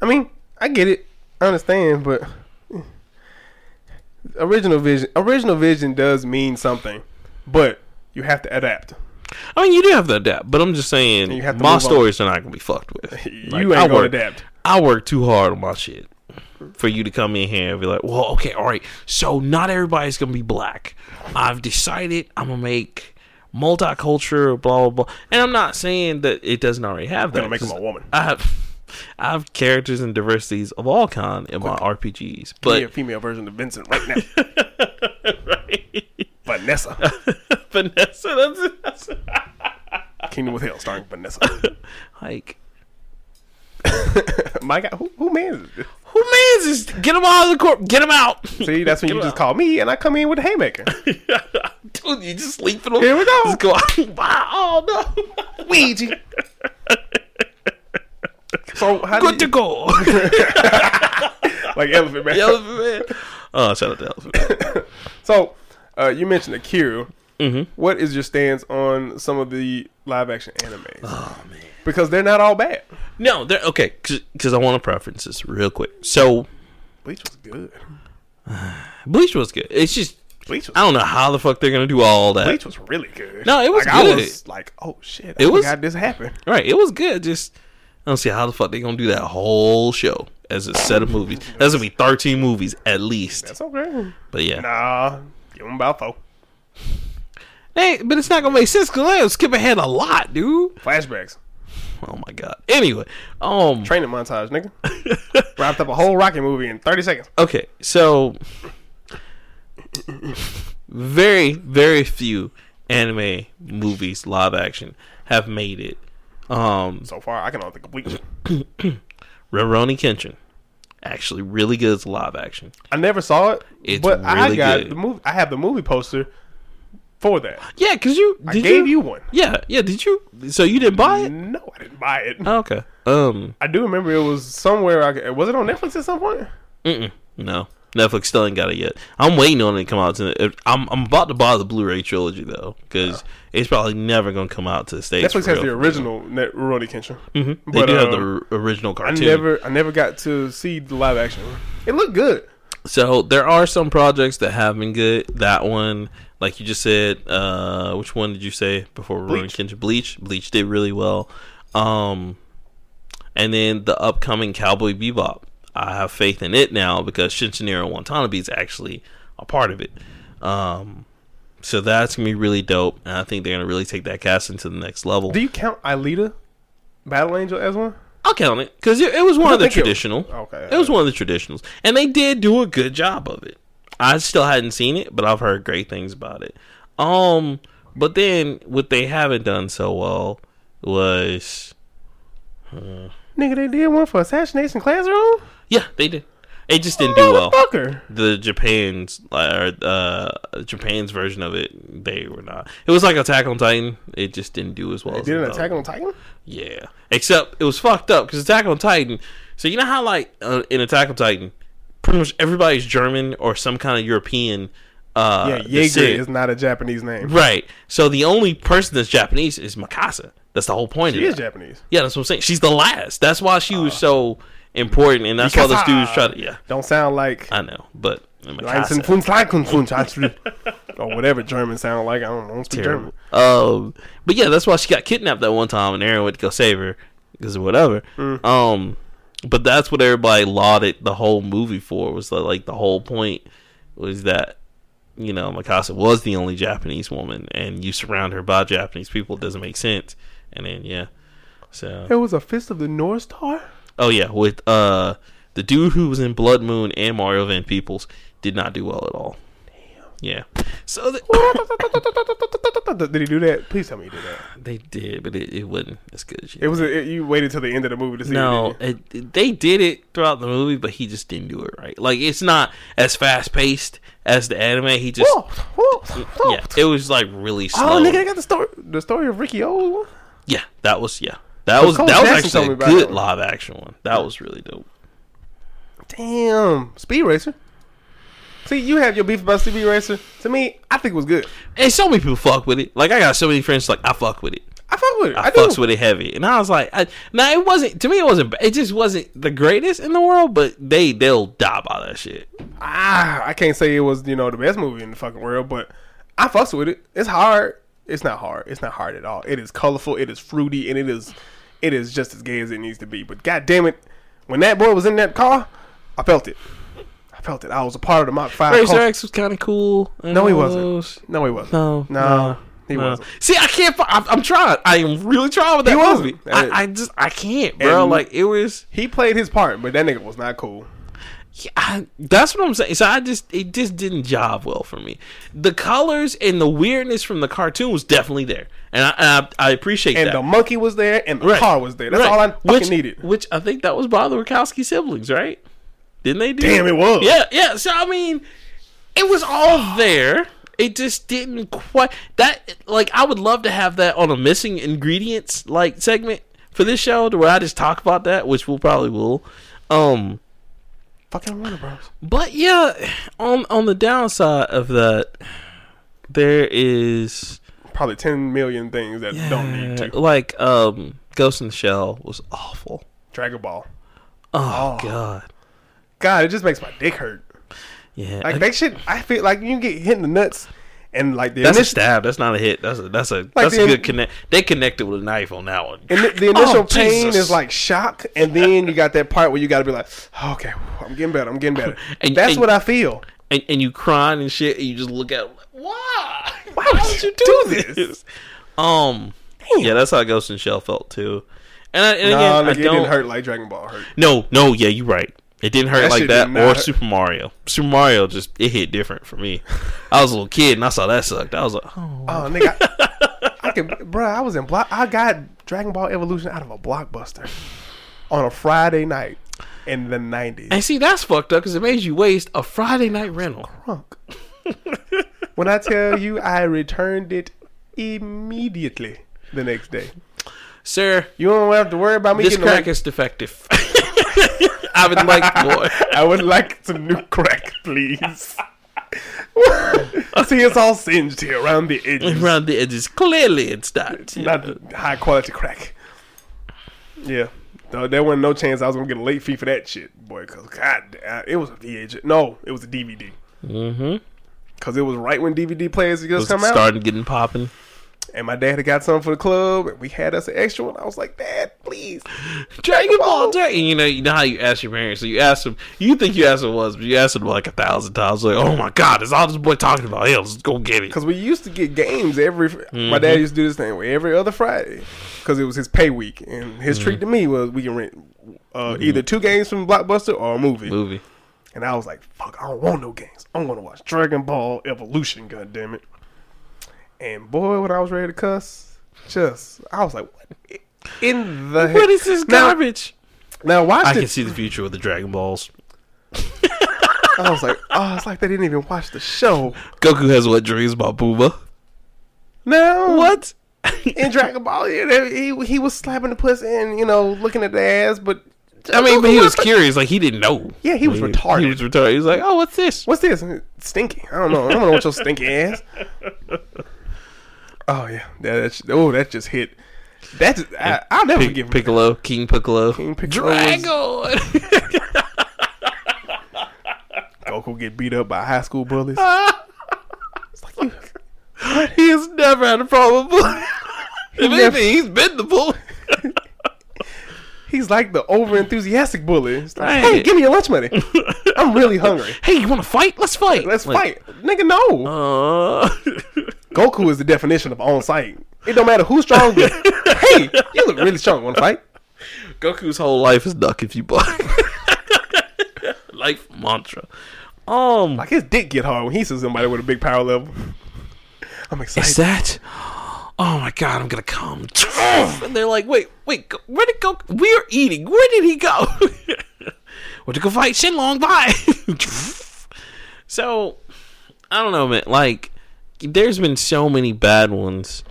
I mean, I get it, I understand, but original vision original vision does mean something, but you have to adapt. I mean, you do have to adapt, but I'm just saying You have my move on. stories are not gonna be fucked with. You Like, ain't I gonna work, adapt. I work too hard on my shit for you to come in here and be like, "Well, okay, all right. So not everybody's gonna be black. I've decided I'm gonna make multicultural, blah blah blah." And I'm not saying that it doesn't already have that. Gonna make 'cause a woman. I have, I have characters and diversities of all kind in my RPGs, But but a female version of Vincent right now, Vanessa. Vanessa, that's, that's Kingdom with Hell, starring Vanessa. like. My God, who, who man is this? Who mans is get him out of the court? Get him out. See, that's when Get you just out. call me and I come in with a haymaker. you just sleep through. Here we go. Just go. Oh no. Ouija. So how Good to go. like Elephant Man? Elephant Man. Oh, shout out to Elephant Man. So uh, you mentioned Akira. Mhm. What is your stance on some of the live action animes? Oh man. Because they're not all bad. No, they're okay. Because I want to preference this real quick. So Bleach was good. Bleach was good. It's just Bleach was, I don't know how the fuck they're gonna do all that. Bleach was really good. No, it was like, I good. was like, oh shit, It I was- forgot this happened. Right, it was good. Just I don't see how the fuck they're gonna do that whole show as a set of movies. That's gonna be thirteen movies at least. That's okay. But yeah, Nah, give them about four hey, but it's not gonna make sense because they'll skip ahead a lot, dude. flashbacks, Oh my god. Anyway, um, training montage, nigga. Wrapped up a whole Rocky movie in thirty seconds. okay, so very very few anime movies live action have made it. Um, So far, I can only think of Bleach. Rurouni Kenshin, actually really good as live action. I never saw it, It's but I really got good. the movie. I have the movie poster for that. Yeah, because you I did gave you, one. Yeah, yeah. Did you? So you didn't buy it? No, I didn't buy it. Oh, okay. Um. I do remember it was somewhere. I was it on Netflix at some point? Mm-mm, no. Netflix still ain't got it yet. I'm waiting on it to come out. To, I'm I'm about to buy the Blu-ray trilogy though, because it's probably never gonna come out to the states. Netflix has the original Net Rurouni Kenshin. hmm They but, do have uh, the r- original I never, I never got to see the live action. It looked good. So there are some projects that have been good. That one, like you just said, uh, which one did you say before Rurouni Bleach. Kenshin? Bleach. Bleach did really well. Um, and then the upcoming Cowboy Bebop. I have faith in it now because Shinichiro Watanabe is actually a part of it. Um, so that's gonna be really dope, and I think they're gonna really take that cast into the next level. Do you count Alita, Battle Angel as one? I'll count it because it, it was one of the think it- traditional. Okay, It was one of the traditionals, and they did do a good job of it. I still hadn't seen it, but I've heard great things about it. Um, but then what they haven't done so well was, Nigga, they did one for Assassination Classroom. yeah, they did. It just didn't do well. The Japan's or uh Japan's version of it, they were not. It was like Attack on Titan. It just didn't do as well. They as did an. Attack on Titan. Yeah, except it was fucked up because Attack on Titan. So you know how like uh, in Attack on Titan, pretty much everybody's German or some kind of European. Uh, yeah, Jaeger is not a Japanese name. right. So the only person that's Japanese is Mikasa. That's the whole point. Of it. She is that. Japanese. Yeah, that's what I'm saying. She's the last. That's why she was so important, and that's why the students try to. Yeah, Don't sound like I know, but Leinsen Mikasa. Funz Leikun Funz or whatever German sound like. I don't, I don't speak Terrible. German. Um, but yeah, that's why she got kidnapped that one time, and Eren went to go save her because of whatever. Mm. Um, but that's what everybody lauded the whole movie for. Was that, like the whole point was that you know Mikasa was the only Japanese woman, and you surround her by Japanese people. It doesn't make sense. And then yeah, so it was a Fist of the North Star. oh yeah, with uh the dude who was in Blood Moon and Mario Van Peebles did not do well at all. Yeah, so the, Did he do that? Please tell me he did that. they did, but it, it wasn't as good as you. It was. A, it, you waited till the end of the movie to see. No, it, it, they did it throughout the movie, but he just didn't do it right. Like it's not as fast paced as the anime. He just Whoa, whoa, whoa. yeah, it was like really slow. Oh, nigga, they got the story. The story of Ricky O. yeah, that was yeah, that was Cole that was Jackson told actually a good live action one. That was really dope. Damn, Speed Racer. See, you have your beef about CB Racer. To me, I think it was good. And so many people fuck with it. Like I got so many friends like I fuck with it. I fuck with it. I, I, fucks do. with it heavy, and I was like, I, now it wasn't to me. It wasn't. It just wasn't the greatest in the world, but they they'll die by that shit. Ah, I can't say it was you know the best movie in the fucking world, but I fucks with it. It's hard. It's not hard. It's not hard at all. It is colorful. It is fruity, and it is it is just as gay as it needs to be. But god damn it, when that boy was in that car, I felt it. I felt it. I was a part of the Mach Five. Culture. X was kind of cool. No, he wasn't. No, he wasn't. No, no, he no. wasn't. See, I can't. I'm, I'm trying. I am really trying with that He movie. I, I just, I can't, bro. And- like it was. He played his part, but that nigga was not cool. yeah, I, that's what I'm saying. So I just, it just didn't job well for me. The colors and the weirdness from the cartoon was definitely there, and I, and I, I appreciate And that. And the monkey was there, and the Right. car was there. That's Right. all I fucking which, needed. Which I think that was by the Wachowski siblings, right? Didn't they do? Damn, it was. Yeah, yeah. So I mean, it was all there. it just didn't quite that like I would love to have that on a missing ingredients like segment for this show to where I just talk about that, which we'll probably will. Um Fucking Warner Bros. but yeah, on on the downside of that there is Probably ten million things that don't need to. like um Ghost in the Shell was awful. Dragon Ball. Oh, Oh. god. God, it just makes my dick hurt. Yeah. Like that shit, I feel like you get hit in the nuts, and like the that's a stab. That's not a hit. That's a that's a that's the a good connect. They connected with a knife on that one. and the, the initial Oh, pain Jesus. is like shock, and then you got that part where you got to be like, okay, I'm getting better, I'm getting better. And- That's and- what I feel. and, and you crying and shit, and you just look at it like, why? Why would you do this? Um, Damn. yeah, that's how Ghost in Shell felt too. And, I, and Nah, again, I it don't didn't hurt like Dragon Ball hurt. No, no, yeah, you're right. It didn't hurt That like that, or hurt. Super Mario. Super Mario just it hit different for me. I was a little kid and I saw that sucked. I was like, oh, Oh, nigga, I, I could, bro. I was in block. I got Dragon Ball Evolution out of a blockbuster on a Friday night in the nineties. and see that's fucked up because it made you waste a Friday night rental. Crunk. when I tell you, I returned it immediately the next day. Sir, You don't have to worry about me this getting crack no- is defective. I would like more. I would like some new crack, please. See, it's all singed here around the edges. Around the edges, clearly it's not. Not high quality crack. Yeah. No, there wasn't no chance I was gonna get a late fee for that shit, boy. Cause God, uh, it was a VHS. No, it was a DVD. Mm-hmm. Cause it was right when DVD players just come out, starting getting popping. And my dad had got something for the club, and we had us an extra one. I was like, Dad, please. Dragon Ball. Dragon. You know, you know how you ask your parents. So you ask them. You think you asked them once, but you asked them like a thousand times. Like, oh my god, is all this boy talking about? Yeah, let's go get it. Cause we used to get games every. My dad mm-hmm. used to do this thing where every other Friday, cause it was his pay week, and his treat to mm-hmm. me was we can rent uh, mm-hmm. either two games from Blockbuster or a movie. Movie. And I was like, fuck, I don't want no games. I'm gonna watch Dragon Ball Evolution, God damn it. And boy, when I was ready to cuss, just I was like, what in the heck? What is this Now- garbage? Now watch I it. can see the future with the Dragon Balls. I was like, oh, it's like they didn't even watch the show. Goku has what dreams about Booba? No, What? in Dragon Ball? yeah, He he was slapping the pussy and you know looking at the ass, but I mean, but he was curious. Like he didn't know. Yeah, he was Like, retarded. He was retarded. He was like, "Oh, what's this?" What's this? Stinky. I don't know. I don't know what your stinky ass. Oh yeah, that, that's oh that just hit. That's I, I'll never Pic- forgive him. Piccolo, King Piccolo, King Piccolo Dragon. Goku get beat up by high school bullies. It's like you, he has never had a problem. with bullying. if never- anything, he's been the bull. he's like the over enthusiastic bully. It's like, hey, give me your lunch money. I'm really hungry. hey, you want to fight? Let's fight. Let's Like, fight, nigga. No, Uh, Goku is the definition of on site. It don't matter who's stronger. hey, you look really strong. Want to fight? Goku's whole life is duck if you buck. life mantra. Um, Like his dick get hard when he sees somebody with a big power level. I'm excited. is that? Oh my god, I'm gonna come. And they're like, wait, wait, where did go? We're eating. Where did he go? Went to go fight Shenlong. Bye. so, I don't know, man. Like, there's been so many bad ones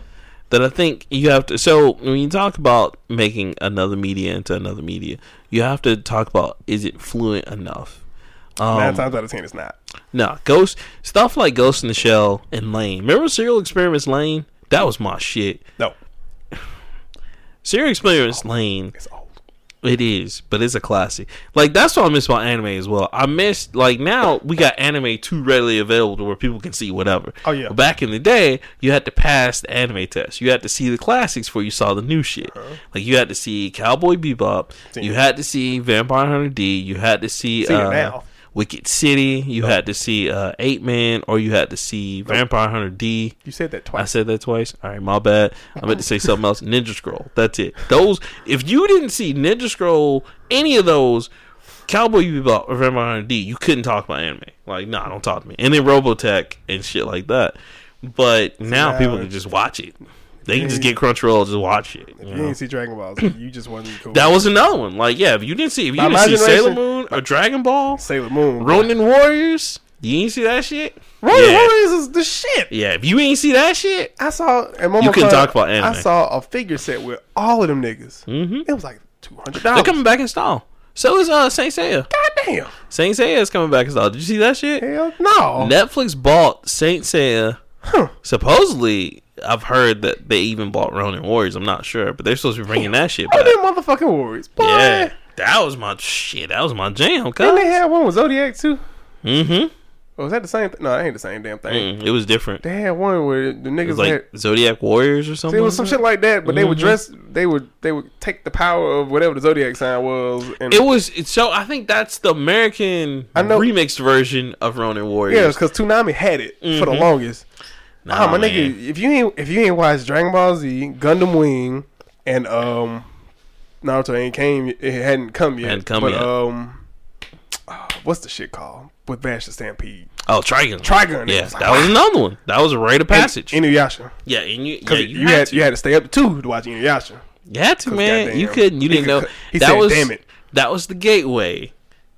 that I think you have to. So, when you talk about making another media into another media, you have to talk about is it fluent enough? Nine Um, times out of ten, it's not. no, Ghost stuff like Ghost in the Shell and Lain. Remember Serial Experiments Lain? That was my shit. No, Serial Experiments Lain. It is, but it's a classic. Like that's what I miss about anime as well. I miss like now we got anime too readily available to where people can see whatever. Oh, yeah. But back in the day, you had to pass the anime test. You had to see the classics before you saw the new shit. Uh-huh. Like you had to see Cowboy Bebop. Seen You had to see Vampire Hunter D. You had to see Seen it uh, now. Wicked City. You had to see uh, Eight Man, or you had to see Vampire Hunter D. You said that twice. I said that twice. All right, my bad. I meant to say something else. Ninja Scroll. That's it. Those. If you didn't see Ninja Scroll, any of those, Cowboy Bebop or Vampire Hunter D, you couldn't talk about anime. Like, nah, don't talk to me. And then Robotech and shit like that. But now now people can just watch it. They can just get Crunchyroll, and just watch it. you You know? didn't see Dragon Balls. You just wasn't cool. That was another one. Like, yeah, if you didn't see, if you By didn't see Sailor Moon or Dragon Ball, Sailor Moon. Ronin Warriors, You ain't see that shit? Ronin yeah. Warriors is the shit. Yeah, if you ain't see that shit, I saw and Mama You couldn't talk about anime. I saw a figure set with all of them niggas. mm-hmm. It was like two hundred they're dollars. coming back in style. So is uh Saint Seiya. God damn. Saint Seiya is coming back in style. Did you see that shit? Hell no. Netflix bought Saint Seiya. Huh. Supposedly, I've heard that they even bought Ronin Warriors. I'm not sure, but they're supposed to be bringing that shit Oh, back. them motherfucking Warriors. Boy. Yeah, that was my shit. That was my jam. Cause they had one with Zodiac too? mm-hmm. Or was that the same? Th- no, that ain't the same damn thing. Mm, it was different. They had one where the niggas was like had. Zodiac Warriors or something. It was some shit like that, but they would Mhm. dress. They would they would take the power of whatever the zodiac sign was, and. It was it's so. I think that's the American I know- remixed version of Ronin Warriors. yeah, because Toonami had it for the longest. Nah, oh my man. nigga, if you ain't if you ain't watched Dragon Ball Z, Gundam Wing, and um Naruto ain't came, it hadn't come yet. Hadn't come but, yet. Um, uh, what's the shit called with Vash the Stampede? Oh, Trigun. Trigun. Yeah, was like, that was wow. another one. That was a rite of passage. In, Inuyasha. yeah, and you, yeah, Because you, you, had, had to. you had to stay up to two to watch Inuyasha. You had to, man. goddamn, You couldn't. You didn't know. he that said, was "Damn it." that was the gateway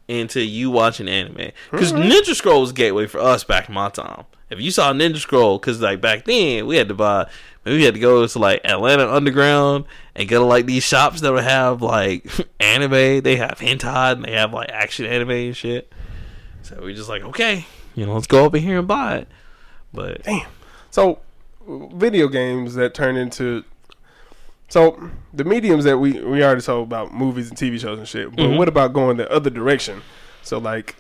into you watching anime. Because Mm-hmm. Ninja Scroll was gateway for us back in my time. If you saw Ninja Scroll, because like back then we had to buy, we had to go to like Atlanta Underground and go to like these shops that would have like anime. They have hentai and they have like action anime and shit. So we just like okay, you know, let's go in here and buy it. But Damn. So, video games that turn into. So, the mediums that we, we already talked about movies and TV shows and shit. But Mhm. what about going the other direction? So, like,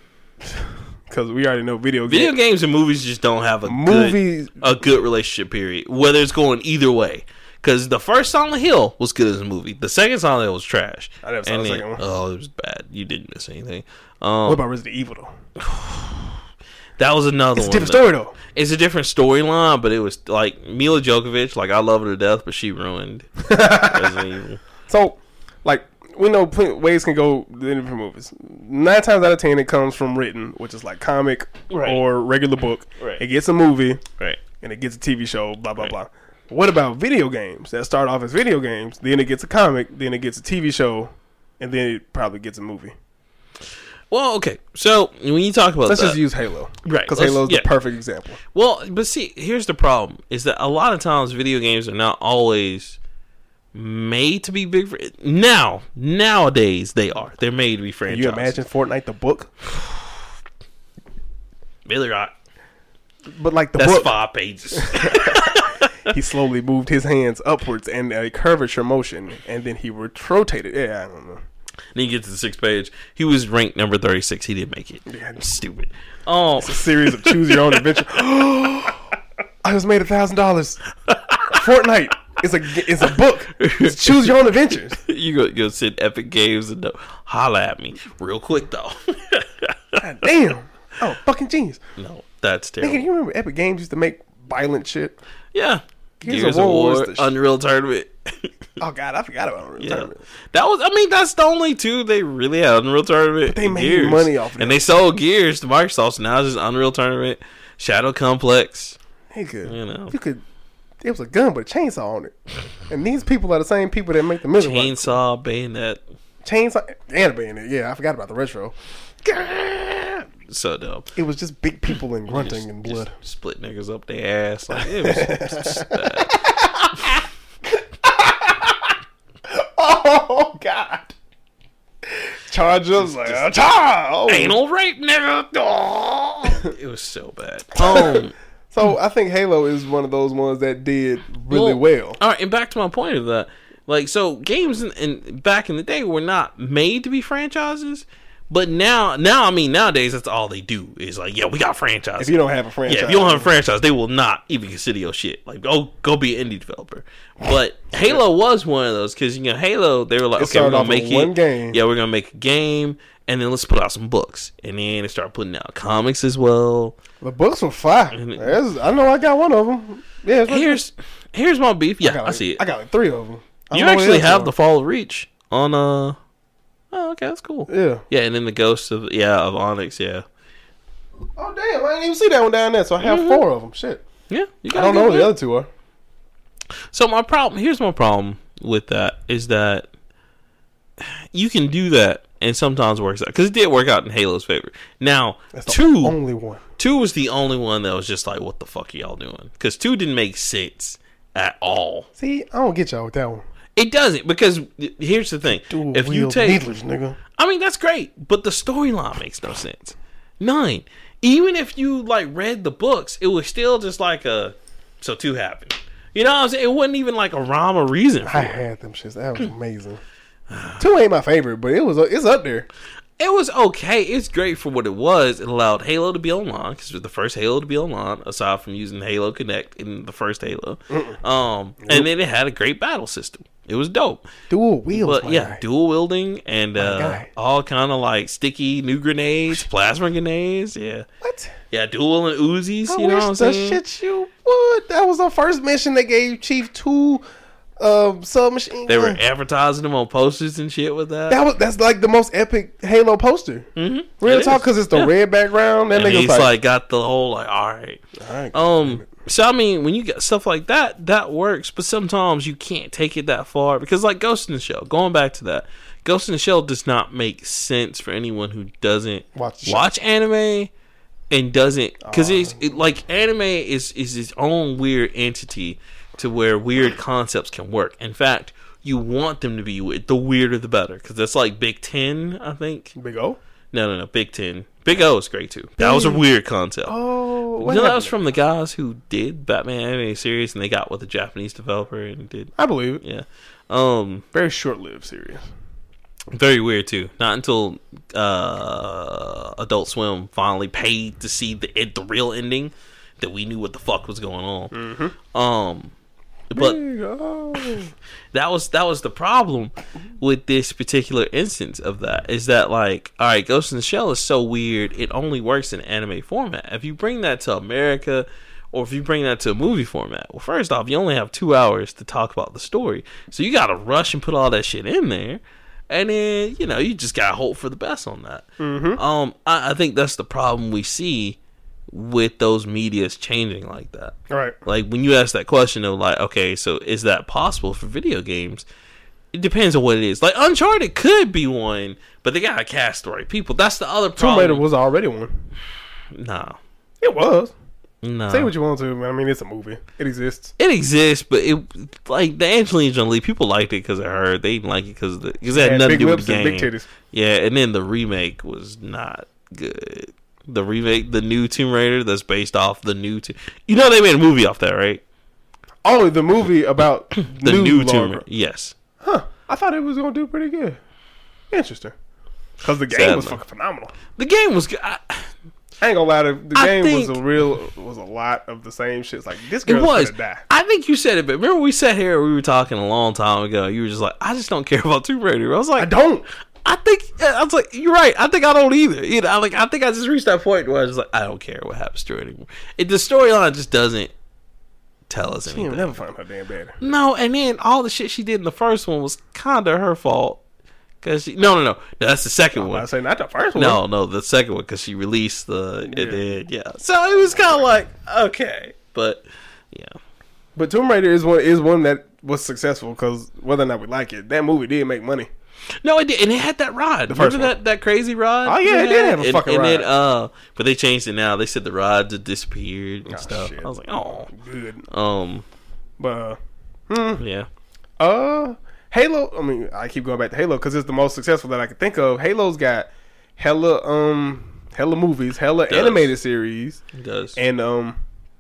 because we already know video, video games. games and movies just don't have a good a good relationship period, whether it's going either way. Because the first Silent Hill was good as a movie, the second Silent Hill was trash. I never saw And the then- second one. Oh, it was bad. You didn't miss anything. Um, What about Resident Evil, though? that was another It's a different that- story, though. It's a different storyline, but it was like Milla Jovovich. Like I love her to death, but she ruined Resident Evil. So, we know pl- ways can go in different movies. Nine times out of ten, it comes from written, which is like comic Right. or regular book. Right. It gets a movie, Right. and it gets a TV show, blah blah Right. blah. What about video games that start off as video games, then it gets a comic, then it gets a TV show, and then it probably gets a movie? Well, okay. So when you talk about Let's that, just use Halo, Right, Because let's- Halo's yeah. the perfect example. Well, but see, here's the problem: is that a lot of times video games are not always made to be big. Now, nowadays they are. They're made to be Can franchise. you imagine Fortnite the book? Billy Rock. But like the That's book, five pages. he slowly moved his hands upwards and a curvature motion, and then he rot- rotated. Yeah, I don't know. then you get to the sixth page. He was ranked number thirty six. He didn't make it. Yeah. Stupid. Oh, it's a series of choose your own adventure. I just made a thousand dollars. Fortnite is a is a book. It's choose your own adventures. you go go sit Epic Games and holla at me real quick though. God damn. Oh, fucking genius. no, that's Nigga, terrible. you remember Epic Games used to make violent shit? Yeah. Gears Gears of War War, sh- Unreal Tournament. Oh god, I forgot about Unreal Yeah, Tournament. that was. I mean, that's the only two they really had Unreal Tournament. But they made Gears. money off of it. and they sold Gears to Microsoft. So now it's just Unreal Tournament, Shadow Complex. Nigga, You know. you could. It was a gun with a chainsaw on it, and these people are the same people that make the middle. Chainsaw, Bayonet. Chainsaw and Bayonet. Yeah, I forgot about the retro. So dope. It was just big people and grunting Just- and blood. split niggas up their ass. Like it was. just. Oh God! Charges like a. Oh. Anal rape, nigga. Oh. it was so bad. Um. So I think Halo is one of those ones that did really well. All right, and back to my point of that, like, so games in, in back in the day were not made to be franchises, but now, now I mean, nowadays that's all they do is like, yeah, we got franchises. If you don't have a franchise, yeah, if you don't have a franchise, they will not even consider your shit. Like, oh, go be an indie developer. But Halo was one of those because you know Halo, they were like, It okay, we're gonna make it one game. Yeah, we're gonna make a game, and then let's put out some books, and then they start putting out comics as well. The books were fire. I know I got one of them. Yeah, right Here's here's my beef. Yeah, I, like, see it. I got like three of them. I You don't know what actually have are. the Fall of Reach on uh Oh, okay, that's cool. yeah. Yeah, and then the Ghost of yeah of Onyx. Yeah, Oh damn! I didn't even see that one down there. So I have four of them. Shit. yeah. You I don't know what the other two are. So my problem here's my problem with that is that you can do that and sometimes works out because it did work out in Halo's favor. Now That's the two only one. Two was the only one that was just like, what the fuck are y'all doing? Because two didn't make sense at all. See, I don't get y'all with that one. It doesn't because here's the thing: Dual if you take, needless, nigga. I mean, that's great, but the storyline makes no sense. Nine. Even if you like read the books, it was still just like a so two happened. You know what I'm saying? It wasn't even like a rhyme or reason. For I it. had them shits. That was amazing. Two ain't my favorite, but it was it's up there. It was okay. It's great for what it was. It allowed Halo to be online because it was the first Halo to be online, aside from using Halo Connect in the first Halo. Um, and then it had a great battle system. It was dope. Dual wheels. But yeah, guy. dual wielding and uh, all kind of like sticky new grenades, plasma grenades. Yeah, What? yeah, dual and Uzis. I you know wish what I'm the saying? shit you would. That was the first mission they gave Chief two um submachine. They were advertising them on posters and shit with that. That was that's like the most epic Halo poster. mm-hmm. Real talk, because it's the red background. That and nigga's he's like, like, got the whole like, all right. all right, Um, so I mean, when you get stuff like that, that works. But sometimes you can't take it that far because, like Ghost in the Shell, going back to that, Ghost in the Shell does not make sense for anyone who doesn't Watch watch anime and doesn't because it's it, like anime is is its own weird entity to where weird concepts can work. In fact, you want them to be weird. The weirder, the better, because that's like Big Ten, I think. Big O. No, no, no, Big Ten. Big O is great too. That was a weird concept. Oh, You know, that was from the guys who did Batman anime series, and they got with a Japanese developer and did I believe it. yeah. Um, Very short-lived series. very weird too. Not until uh, Adult Swim finally paid to see the the real ending that we knew what the fuck was going on. Mm-hmm. Um, but that was that was the problem with this particular instance of that is that like all right ghost in the shell is so weird it only works in anime format. If you bring that to america or if you bring that to a movie format well first off you only have two hours to talk about the story. So you gotta rush and put all that shit in there and then you know you just gotta hope for the best on that. Mhm. um I, I think that's the problem we see with those medias changing like that Right. like when you ask that question of like, okay, so is that possible for video games? It depends on what it is. Like Uncharted could be one, but they gotta cast the right people. That's the other problem. Tomb. Raider was already one. nah, It was. nah. Say what you want to, but I mean, it's a movie. It exists. it exists, but it like the Angelina Jolie people liked it because of her. They didn't like it because because it had nothing to do with the and game. Yeah, and then the remake was not good. The remake, the new Tomb Raider, that's based off the new. Tomb you know they made a movie off that, right? Oh, the movie about The new, Tomb Raider. Yes. Huh. I thought it was gonna do pretty good. Interesting. Because the game was fucking phenomenal. The game was good. I, I ain't gonna lie, the, the game was a real was a lot of the same shit. It's like this It girl's was. gonna die. I think you said it, but remember we sat here, we were talking a long time ago. You were just like, I just don't care about Tomb Raider. I was like, I don't. I think I was like, you're right. I think I don't either. You know, I like I think I just reached that point where I was like, I don't care what happens to her anymore. It, the storyline just doesn't tell us She anything. never find her damn daddy. No, and then all the shit she did in the first one was kind of her fault. Cause she, no, no, no, no, that's the second I one. say not the first one. No, no, the second one because she released the Yeah. and then yeah. So it was kind of like okay, but yeah. But Tomb Raider is one is one that was successful because whether or not we like it, that movie did make money. No, it did, and it had that rod. The Remember that that crazy rod? Oh, yeah, it did have a and, fucking and Then, ride. uh, but they changed it now. They said the rods had disappeared and Oh, stuff. shit. I was like, oh, Good, um, but uh, hmm, yeah, uh, Halo. I mean, I keep going back to Halo because it's the most successful that I can think of. Halo's got hella um hella movies, hella Does. animated series, it does. and um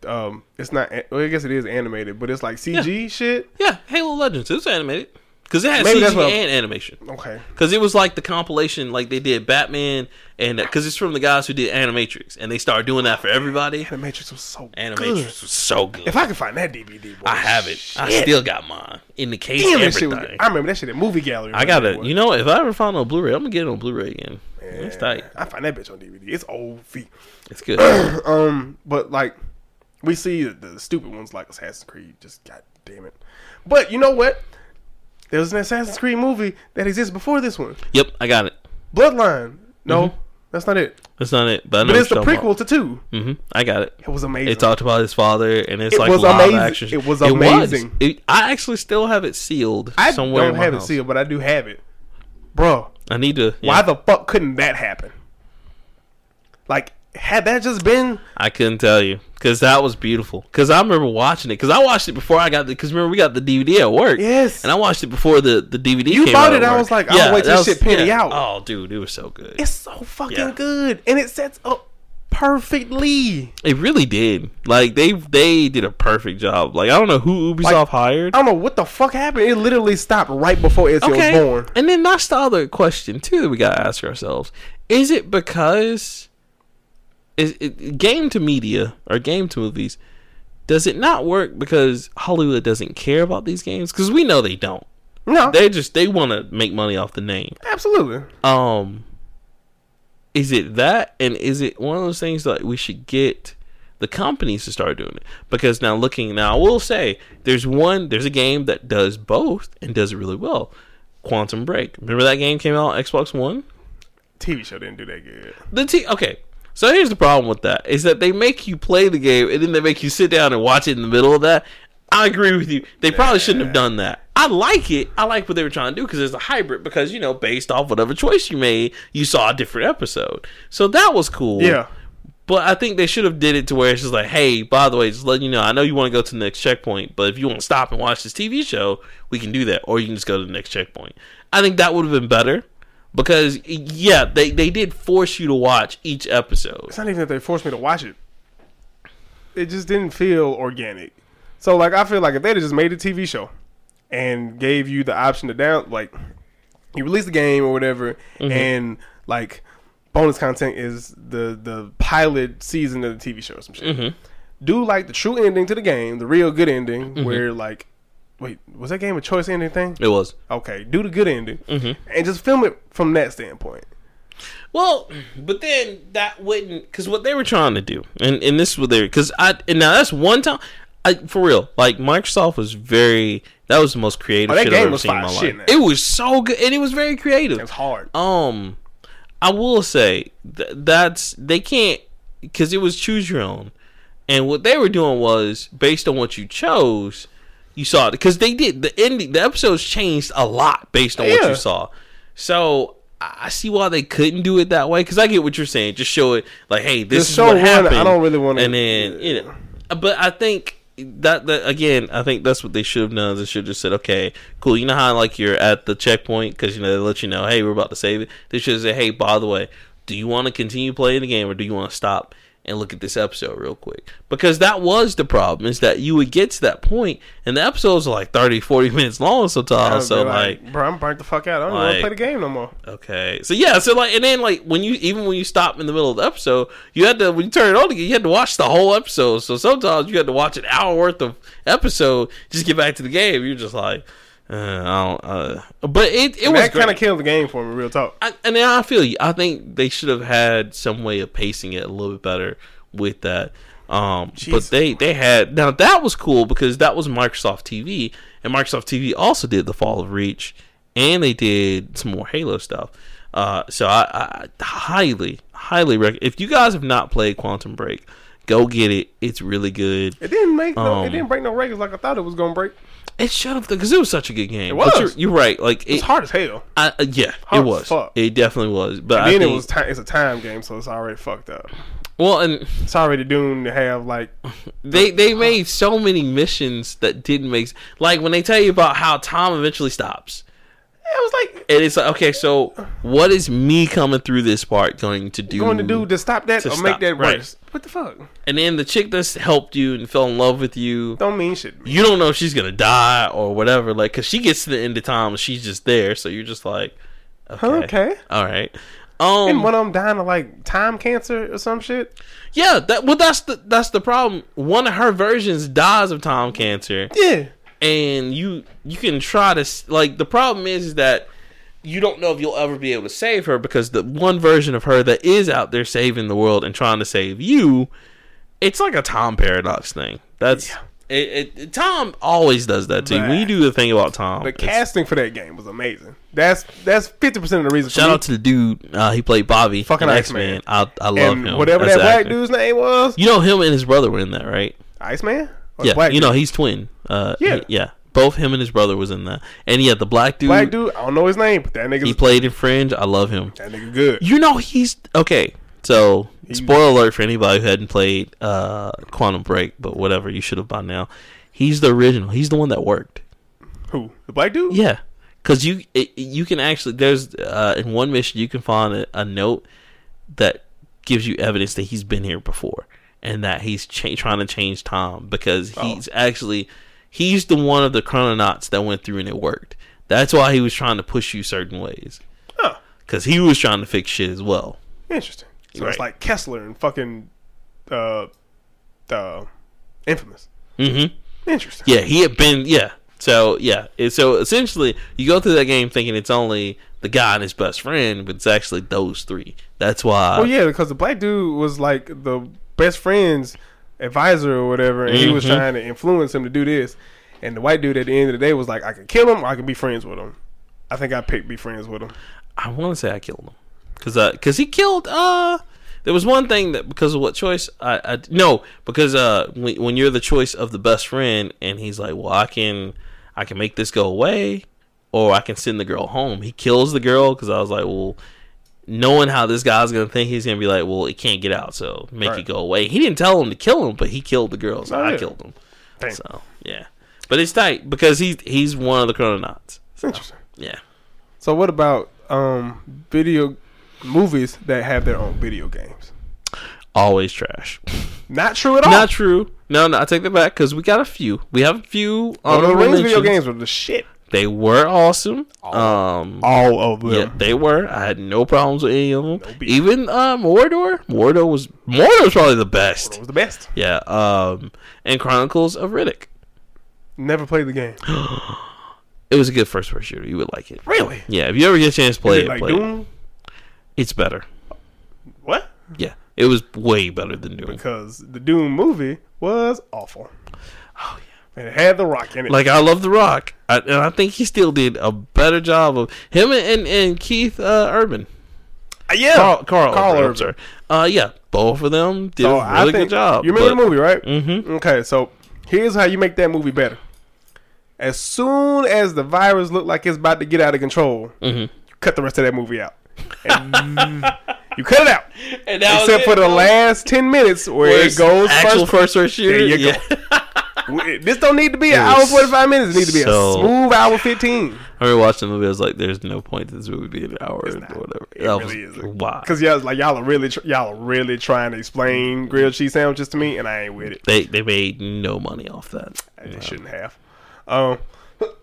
um it's not. Well, I guess it is animated, but it's like CG shit. yeah, Halo Legends. It was animated because it had Maybe CG and animation. Okay, Because it was like the compilation, like they did Batman, and because it's from the guys who did Animatrix, and they started doing that for everybody. Animatrix was so Animatrix good. was so good. If I could find that DVD, boy, I have it. I still got mine in the case. Damn, shit everything. was, I remember that shit at movie gallery. I got it. You know, if I ever find on Blu-ray, I'm gonna get it on Blu-ray again. It's tight. I find that bitch on DVD. It's old feet. It's good. um, but like we see the, the stupid ones like Assassin's Creed. Just god damn it. But you know what? There's an Assassin's Creed movie that exists before this one. yep, I got it. Bloodline. No, Mhm. that's not it. That's not it, but I know But it's the prequel to two. about. Mhm, I got it. It was amazing. It talked about his father, and it's It like was live amazing. action. It was amazing. It- I actually still have it sealed I somewhere. I don't have it sealed, but I do have it. Bro, I need to. yeah. Why the fuck couldn't that happen? Like, had that just been I couldn't tell you because that was beautiful. Because I remember watching it. Because I watched it before I got the. Because remember we got the DVD at work. Yes. And I watched it before the the DVD. You bought it, I was like, I'll wait till that shit penny out. Oh, dude, it was so good. it's so fucking Yeah. good and it sets up perfectly. It really did. Like they they did a perfect job. Like I don't know who Ubisoft Like, hired. I don't know what the fuck happened. It literally stopped right before Ezio okay. was born. And then that's the other question too that we gotta ask ourselves: Is it because is it game to media or game to movies? Does it not work because Hollywood doesn't care about these games? Because we know they don't. No, They just they want to make money off the name. absolutely. Um, is it that, and is it one of those things that we should get the companies to start doing it? Because now looking now, I will say there's one, there's a game that does both and does it really well. Quantum Break. Remember that game came out on Xbox One. TV show didn't do that good. The T. Okay, so here's the problem with that is that they make you play the game and then they make you sit down and watch it in the middle of that. I agree with you. They probably shouldn't have done that. I like it. I like what they were trying to do because it's a hybrid. Because you know, based off whatever choice you made, you saw a different episode. So that was cool. Yeah. But I think they should have did it to where it's just like, hey, by the way, just letting you know, I know you want to go to the next checkpoint, but if you want to stop and watch this TV show, we can do that, or you can just go to the next checkpoint. I think that would have been better because yeah, they they did force you to watch each episode. It's not even that they forced me to watch it. It just didn't feel organic. So like I feel like if they'd just made a TV show and gave you the option to down like you release the game or whatever mm-hmm. and like bonus content is the the pilot season of the TV show or some shit. Mm-hmm. Do like the true ending to the game, the real good ending mm-hmm. where like wait, was that game a choice ending thing? It was. Okay, do the good ending and just film it from that standpoint. Well, but then that wouldn't because what they were trying to do, and and this was they because I and now that's one time. I, for real, like Microsoft was very. That was the most creative Oh, that shit game I've ever was seen in my life. man. It was so good, and it was very creative. It was hard. Um, I will say th- that's they can't because it was choose your own, and what they were doing was based on what you chose. You saw it because they did the ending. The episodes changed a lot based on what you saw. So I see why they couldn't do it that way because I get what you're saying. Just show it like, hey, this Just is show what one, happened. I don't really wanna- And then you know, uh, but I think that that again, I think that's what they should have done. They should have just said, okay, cool. You know how like you're at the checkpoint because you know they let you know, hey, we're about to save it. They should say, hey, by the way, do you want to continue playing the game or do you want to stop? And look at this episode real quick. Because that was the problem, is that you would get to that point, and the episodes are like 30, 40 minutes long sometimes. So, be like, bro, I'm burnt the fuck out. I don't even want to play the game no more. Okay. So yeah, so like and then like when you even when you stop in the middle of the episode, you had to when you turn it on again, you had to watch the whole episode. So sometimes you had to watch an hour worth of episode just get back to the game. You're just like, uh, I don't. Uh, but it it And was that kind of killed the game for me. Real talk. I, and then I feel you. I think they should have had some way of pacing it a little bit better with that. Um, but they they had now that was cool because that was Microsoft TV, and Microsoft TV also did the Fall of Reach, and they did some more Halo stuff. Uh, so I, I highly highly recommend if you guys have not played Quantum Break, go get it. It's really good. It didn't make no. Um, it didn't break no records like I thought it was gonna break. It should have because it was such a good game. It was. you're, you're right. Like It's it, hard as hell. I, uh, yeah, Hard it was. fuck. It definitely was. But I then think, it was. Ti- it's a time game, so it's already fucked up. well, and It's already doomed to have like. They they made so many missions that didn't make like when they tell you about how Tom eventually stops. It was like And it's like, okay, so what is me coming through this part going to do? going to do to stop that to or make stop, that right. worse. What the fuck? And then the chick that's helped you and fell in love with you, Don't mean shit. me. you don't know if she's gonna die or whatever. Like, cause she gets to the end of time and she's just there, so you're just like, okay, Okay. all right. Um, And one of them dying of like time cancer or some shit. yeah, that well, that's the that's the problem. One of her versions dies of Tom cancer. Yeah. And you you can try to s- like the problem is, is that you don't know if you'll ever be able to save her because the one version of her that is out there saving the world and trying to save you it's like a tom paradox thing that's Yeah. it, it, tom always does that too when you do the thing about tom The casting for that game was amazing. That's that's fifty percent of the reason. shout out to the dude uh, he played bobby Fucking x-men I, I love and him whatever that an black actor. dude's name was. you know him and his brother were in that right Iceman. Yeah black you know dude? he's twin uh Yeah. he- yeah Both him and his brother was in that. And yeah, the black dude, Black dude, I don't know his name, but that nigga, he played in Fringe. I love him. that nigga good. You know he's okay. So He- spoiler alert for anybody who hadn't played uh, Quantum Break, but whatever you should have by now. He's the original. He's the one that worked. Who? The black dude? Yeah, because you it, you can actually there's uh, in one mission you can find a, a note that gives you evidence that he's been here before and that he's cha- trying to change time because Oh. he's actually he's the one of the chrononauts that went through and it worked. That's why he was trying to push you certain ways Huh. because he was trying to fix shit as well. Interesting. So Right. it's like Kessler and fucking uh, uh, Infamous. Mm-hmm. Interesting. Yeah, he had been. Yeah. So yeah. So essentially, you go through that game thinking it's only the guy and his best friend, but it's actually those three. That's why. Well, yeah, because the black dude was like the best friend's advisor or whatever, and he was Mhm. trying to influence him to do this. And the white dude at the end of the day was like, I can kill him or I can be friends with him. I think I picked be friends with him. I want to say I killed him because because he killed. Uh, there was one thing that because of what choice I, I no because uh when, when you're the choice of the best friend and he's like well I can I can make this go away or I can send the girl home. He kills the girl because I was like well. Knowing how this guy's gonna think, he's gonna be like, "Well, it can't get out, so make Right. it go away." He didn't tell him to kill him, but he killed the girl, so Oh, I yeah. killed him. Damn. So yeah, but it's tight because he's he's one of the chrononauts. So, Interesting. yeah, So what about um video movies that have their own video games? always trash. Not true at all. Not true. No, no, I take that back because we got a few. We have a few. Lord of the Rings video games were the shit. They were awesome. Um, All of them. yeah, they were. I had no problems with any of them. No. Even uh, Mordor. Mordor was Mordor was probably the It best. was the best. Yeah. Um, and Chronicles of Riddick. Never played the game. It was a good first person shooter. You would like it. Really? Yeah. If you ever get a chance to play it, it like play it. Doom? It's better. What? Yeah. It was way better than Doom. Because the Doom movie was awful. Oh yeah. And it had The Rock in it. Like I love The Rock, I, and I think he still did a better job of him and and, and Keith uh, Urban. Uh, yeah. Karl, Karl, Karl Urban, Urban. Uh, yeah, both of them did So a I really think- good job. You remember the movie, right? Mm-hmm. Okay, so here's how you make that movie better. As soon as the virus looked like it's about to get out of control, Mm-hmm. you cut the rest of that movie out. And you cut it out. And Except for the last 10 minutes where, it goes actual first. first person shooter. There you yeah. go. this don't need to be an hour 45 minutes. It needs to be so- a smooth hour 15. I remember watching the movie. I was like, "There's no point to this movie being an hour or whatever." It That really was isn't. why Because y'all, like, y'all are really, tr- y'all are really trying to explain grilled cheese sandwiches to me, and I ain't with it. they they made no money off that. Yeah. shouldn't have. Um,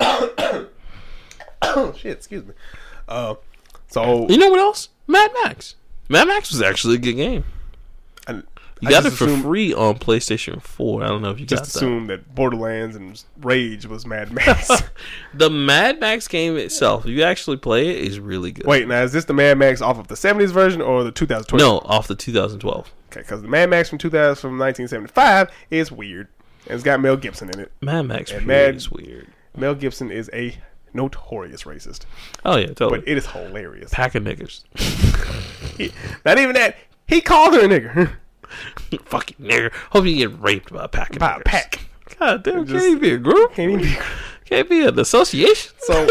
shit, excuse me. Uh, so You know what else? Mad Max. Mad Max was actually a good game. You I got it for assumed- free on PlayStation Four. I don't know if you Just got that. Just assume that Borderlands and Rage was Mad Max. The Mad Max game itself, if you actually play it, is really good. Wait, now is this the Mad Max off of the '70s version or the 2012? no, off the 2012. okay, because the Mad Max from 2000 from 1975 is weird. And it's got Mel Gibson in it. Mad Max And Mad- is weird. Mel Gibson is a notorious racist, Oh yeah, totally. but it is hilarious. Pack of niggas. He- not even that. He called her a nigger Fucking nigger. Hope you get raped by a pack of by a pack. God damn, Just- can't even be a group. Can't even be. Can't be an association. So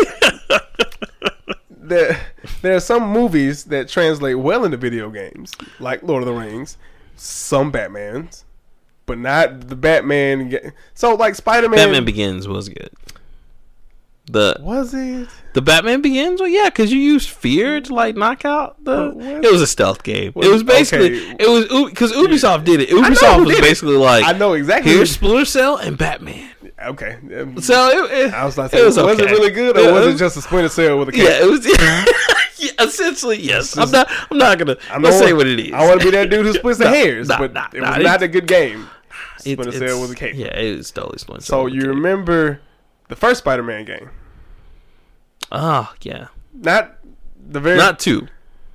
there, there are some movies that translate well into video games, like Lord of the Rings, some Batman's, but not the Batman. So like Spider Man. Batman Begins was good. The was it? the Batman Begins, well, yeah, because you used fear to like knock out the. What- It was a stealth game. Was- it was basically okay. it was because Ubisoft did it. Ubisoft was did it. basically like I know exactly. here's Splinter Cell and Batman. Okay. So it, it, I was like, it was, was, it really good, or Yeah, was it it just a Splinter Cell with a cat? Yeah, it was. yeah, essentially, yes. I'm not. I'm not gonna. I let's know- say what it is. I want to be that dude who splits the Nah, hairs, nah, but nah, it was it- not a good game. Splinter Cell was a cape. Yeah, it was totally Splinter Cell. So you remember the first Spider-Man game, Ah, yeah. not the very Not two.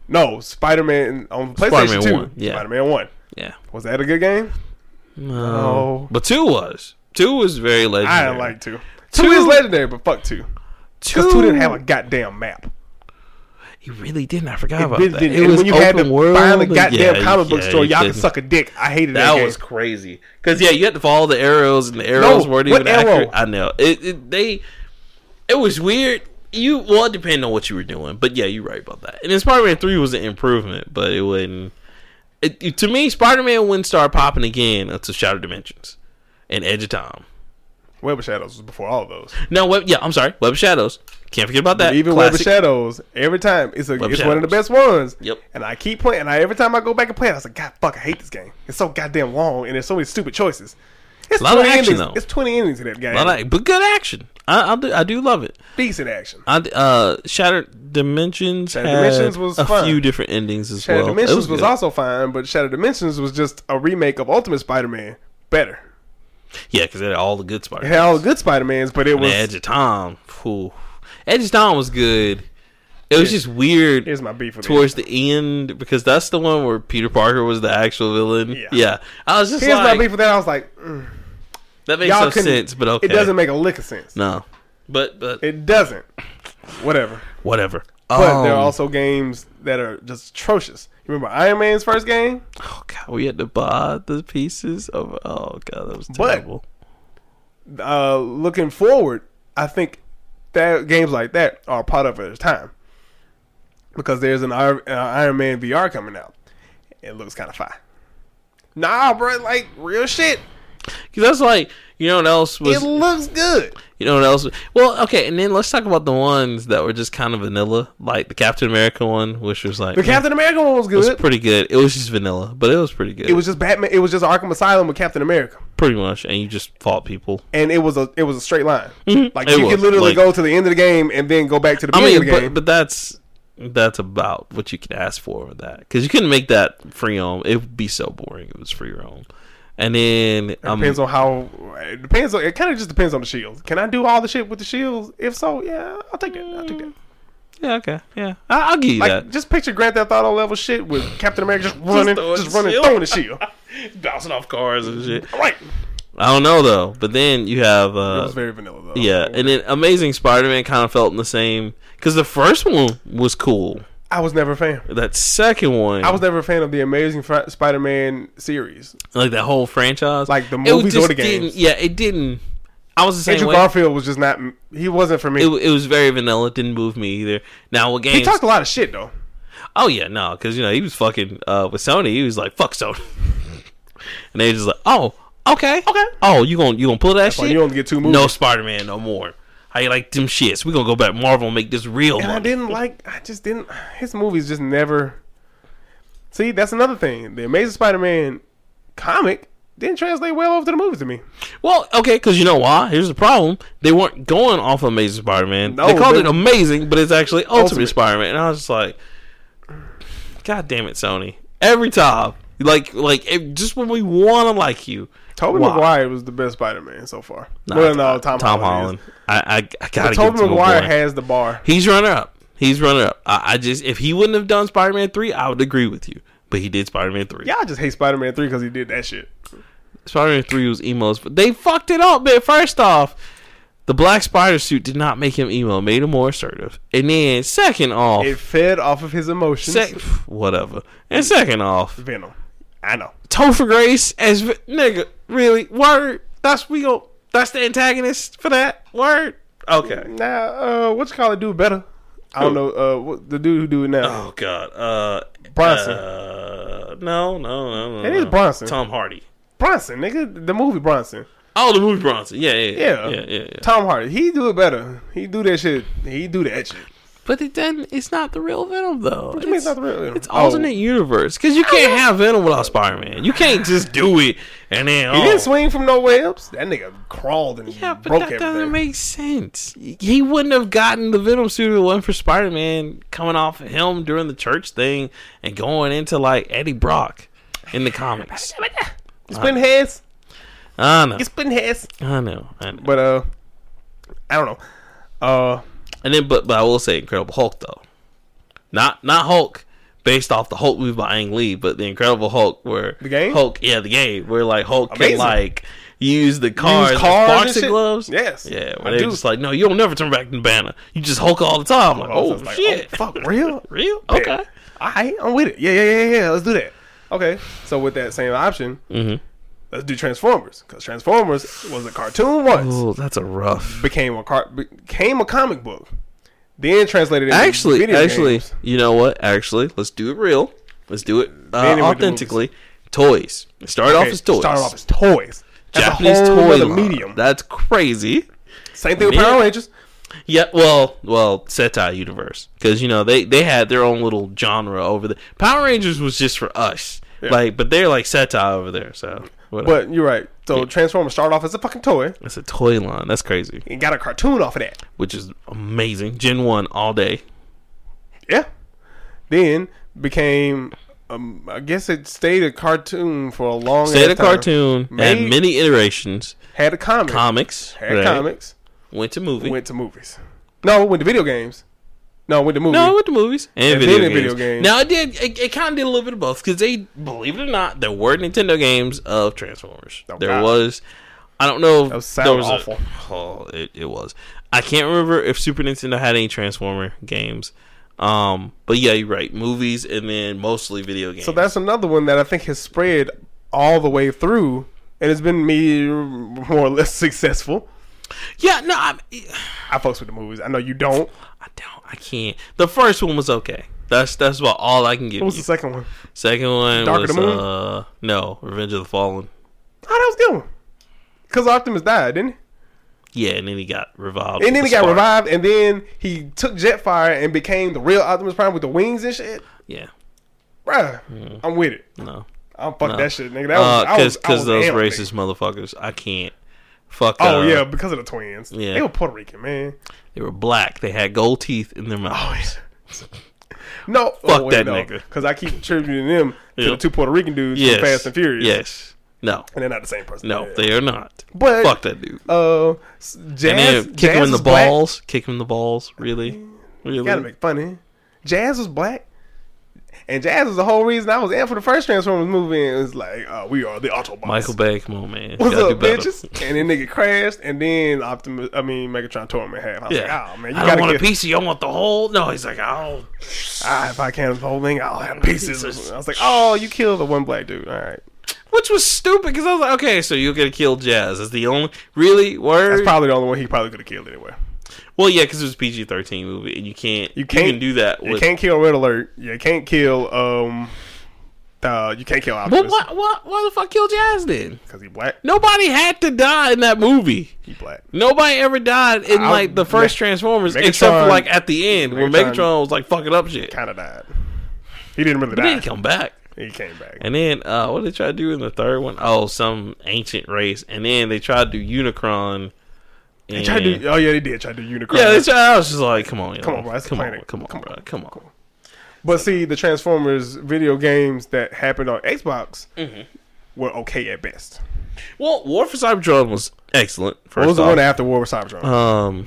no Spider-Man on PlayStation Spider-Man Two. 1, yeah. Spider-Man One Yeah. was that a good game? No. No. But two was. Two was very legendary. I didn't like two. Two Two- is legendary, but fuck two. two. Because two didn't have a goddamn map. He really didn't. I forgot It about that. didn't. It and was when you had to world. find the goddamn yeah, comic book yeah, store, y'all can couldn't- suck a dick. I hated that. That was crazy. Because yeah, you had to follow the arrows, and the arrows No, weren't even accurate. arrow? I know it, it. They. It was weird. You well, it depended on what you were doing, but yeah, you're right about that. And then Spider-Man Three was an improvement, but it wouldn't. It, it- to me, Spider-Man wouldn't start popping again until Shattered Dimensions and Edge of Time. Web of Shadows was before all of those. No, web. Yeah, I'm sorry. Web of Shadows. Can't forget about that. Even Web of Shadows, every time it's a, Web it's one of the best ones. Yep. And I keep playing. And I, every time I go back and play it, I was like, God, fuck, I hate this game. It's so goddamn long, and there's so many stupid choices. It's A lot of action, endings. though. It's twenty endings in that game. Like, but good action. I, I do. I do love it. Decent action. I uh, Shattered Dimensions. Shattered Dimensions was a fun. few different endings as Shattered well. It Dimensions was, good. also fine, but Shattered Dimensions was just a remake of Ultimate Spider-Man. Better. yeah, because it had all the good It Spider. had all the good Spider-Mans, but it And was. Edge of Time. Edge of Time was good. It was just weird Here's my beef with it. towards the end because that's the one where Peter Parker was the actual villain. Yeah. I was just Here's like, my beef with that. I was like, mm, that makes no sense, but okay. It doesn't make a lick of sense. No, but but It doesn't. Whatever. whatever. But there are Um, also games that are just atrocious. You remember Iron Man's first game? Oh god, we had to buy the pieces of. Oh god, that was But- terrible. Uh, looking forward, I think that games like that are part of its time because there's an Ir- uh, Iron Man VR coming out. It looks kind of fire. Nah, bro, like real shit. Because that's like you know what else was. it looks good. You know what else? Well, okay, and then let's talk about the ones that were just kind of vanilla, like the Captain America one, which was like The Captain America one was it was good. pretty good. It was just vanilla, but it was pretty good. It was just Batman. It was just Arkham Asylum with Captain America, pretty much, and you just fought people. and it was a it was a straight line. Mhm. Like It you was, could literally like- go to the end of the game and then go back to the I beginning mean, of the game. but but that's that's about what you can ask for with that because you couldn't make that free roam. It would be so boring if it was free roam. And then It um, depends on how. It depends on. It kind of just depends on the shields. Can I do all the shit with the shields? If so, yeah, I'll take that. I'll take that. yeah, okay, yeah, I, I'll give you Like, that. just picture Grand Theft Auto level shit with Captain America just running, throwing just, running, shield. throwing the shield. Bouncing off cars and shit. All right, I don't know though. But then you have it uh, was very vanilla though. Yeah, and then Amazing Spider-Man kind of felt in the same because the first one was cool. I was never a fan. That second one, I was never a fan of the Amazing Spider-Man series. like that whole franchise, Like the movies or the games. Yeah, it didn't. I was the same Andrew way. Garfield was just not. He wasn't for me. It, it was very vanilla. It didn't move me either. Now with games, he talked a lot of shit though. oh yeah, no, because you know he was fucking uh, with Sony. He was like fuck Sony, and they just like, oh okay, okay, oh you gonna you gonna pull that Why shit? you only get two movies. no Spider-Man no more. How you like them shits? We gonna go back Marvel and make this real. And I didn't like. I just didn't. His movies just never. See, that's another thing. The Amazing Spider-Man comic didn't translate well over to the movies to me. Well, okay, because you know why? Here's the problem: they weren't going off Amazing Spider-Man. No, they called they- it Amazing, but it's actually Ultimate, Ultimate. Spider-Man. And I was just like, God damn it, Sony! Every time, like, like it, just when we want to like you, Tobey Why? Maguire was the best Spider-Man so far. Nah, well, no, Tom, Tom Holland. Holland. I, I, I gotta give Tobey it to my Maguire has the bar. He's runner up. He's runner up. I, I just if he wouldn't have done Spider-Man three, I would agree with you. But he did Spider-Man three. Y'all just hate Spider-Man three because he did that shit. Spider-Man three was emos, but they fucked it up, man. First off, the black spider suit did not make him emo; made him more assertive. And then, second off, It fed off of his emotions. sec- whatever. And second off, Venom. I know. Topher Grace as nigga, really word. That's we go. That's the antagonist for that word. Okay. Now, uh, what you call it? Do better. I don't know. Uh, what, the dude who do it now. Oh God. Uh, Bronson. Uh, no, no, no, no. It is. Bronson. Tom Hardy. Bronson, nigga, the movie Bronson. Oh, the movie Bronson. Yeah, yeah, Yeah. yeah, yeah. yeah. Tom Hardy. He do it better. He do that shit. He do that shit. But it then it's not the real Venom though. What you mean it's not the real Venom? It's Oh. alternate universe because you can't have Venom without Spider Man. You can't just do it and then He oh. didn't swing from no webs. That nigga crawled and Yeah, but broke that everything. doesn't make sense. He wouldn't have gotten the Venom suit if it wasn't for Spider Man coming off of him during the church thing and going into like Eddie Brock in the comics. You splitting heads. I know, You splitting heads. I know, I know. But uh, I don't know. Uh, And then, but but I will say Incredible Hulk though, not not Hulk based off the Hulk movie by Ang Lee, but the Incredible Hulk where The game? Hulk, yeah, the game where like Hulk Amazing. can like use the cars, Use cars and boxing gloves. Yes. Yeah, I where they're do. just like, no, you don't never turn back into Banner. You just Hulk all the time. Like, oh like, shit, oh, fuck, real? real? Okay. Right, I'm with it. Yeah, yeah, yeah, yeah. Let's do that. Okay, so with that same option, Mhm. Let's do Transformers because Transformers was a cartoon once, Oh, that's a rough. became a car, became a comic book, then translated into Actually, video actually, games. you know what? Actually, let's do it real. Let's do it uh, Then it went to authentically. Toys. It started off as toys. Started off as toys. That's Japanese toy medium. That's crazy. Same thing with Power Rangers. Yeah, well, well, Sentai universe because you know they they had their own little genre over there. Power Rangers was just for us, Yeah. like, but they're like Sentai over there. So, whatever. But you're right. So Transformers started off as a fucking toy it's a toy line. That's crazy, and got a cartoon off of that. which is amazing. Gen one all day. Yeah. Then became, um, I guess it stayed a cartoon for a long. Time. Stayed a time. cartoon, had Made- many iterations. Had a comic. Comics, had right? comics. Went to movie. Went to movies. No, went to video games. No, with the movies. No, with the movies and, And video, games. video games. Now it did. It, it kind of did a little bit of both because they, believe it or not, there were Nintendo games of Transformers. Oh, there God. was. I don't know. If That was there sound was a- awful. oh, it, it was. I can't remember if Super Nintendo had any Transformer games. Um, but yeah, you're right. Movies and then mostly video games. So that's another one that I think has spread all the way through, and it's been me more or less successful. yeah. No, I, I fucks with the movies. I know you don't. I don't. I can't. The first one was okay. That's that's about all I can give What was you. the second one? Second one Dark of was the Moon? uh no Revenge of the Fallen. Oh, that was a good one. Because Optimus died, didn't he? Yeah, and then he got revived. And then he the got spark. revived, and then he took Jetfire and became the real Optimus Prime with the wings and shit. Yeah, Bruh, mm. I'm with it. no. I'm fuck No. that shit, nigga. That Because was, uh, because those racist nigga. motherfuckers, I can't. Fuck. Oh uh, yeah, because of the twins. Yeah. they were Puerto Rican, man. they were black. They had gold teeth in their mouths. No, Fuck that nigga. Because I keep attributing them to Yeah. the two Puerto Rican dudes yes. from Fast and Furious. Yes. No. and they're not the same person. No, Yeah. they are not. But Fuck that dude. uh, Jazz, and then kick Jazz him in the was black. balls. Kick him in the balls. Really? Really? Gotta make funny. Jazz was black. And Jazz was the whole reason I was in for the first Transformers movie. And it was like, uh, we are the Autobots. Michael Bay, come on, man. What's up, bitches? And then nigga crashed, and then Optimus, I mean, Megatron tore him in half. I was Yeah. like, oh man, you I don't gotta want get, a piece of you. I want the whole. No, he's like, oh. ah, if I can't have the whole thing, I'll have pieces. I was like, oh, you killed the one black dude. All right, Which was stupid because I was like, okay, so you're gonna kill Jazz. That's the only really word. that's probably the only one he probably could have killed anyway. Well, yeah, because it was PG thirteen movie, and you can't You you can't- can do that. You can't kill Red Alert. You can't kill um, uh, you can't kill But Optimus why, why, why the fuck kill Jazz then? because he black. Nobody had to die in that movie. He black. Nobody ever died in I- like the first Me- Transformers, Megatron- except for like at the end where Megatron- Megatron was like fucking up shit. Kind of died. He didn't really But die. he come back. He came back. And then uh what did they try to do in the third one? Oh, some ancient race. And then they tried to do Unicron. They tried to do, oh yeah, they did try to do Unicron. yeah, they tried, I was just like, come on. Come on, bro, come on, come on, Come bro, come on. But see, the Transformers video games that happened on Xbox Mm-hmm. were okay at best. Well, War for Cybertron was excellent. First What was the off. one after War for Cybertron? Um,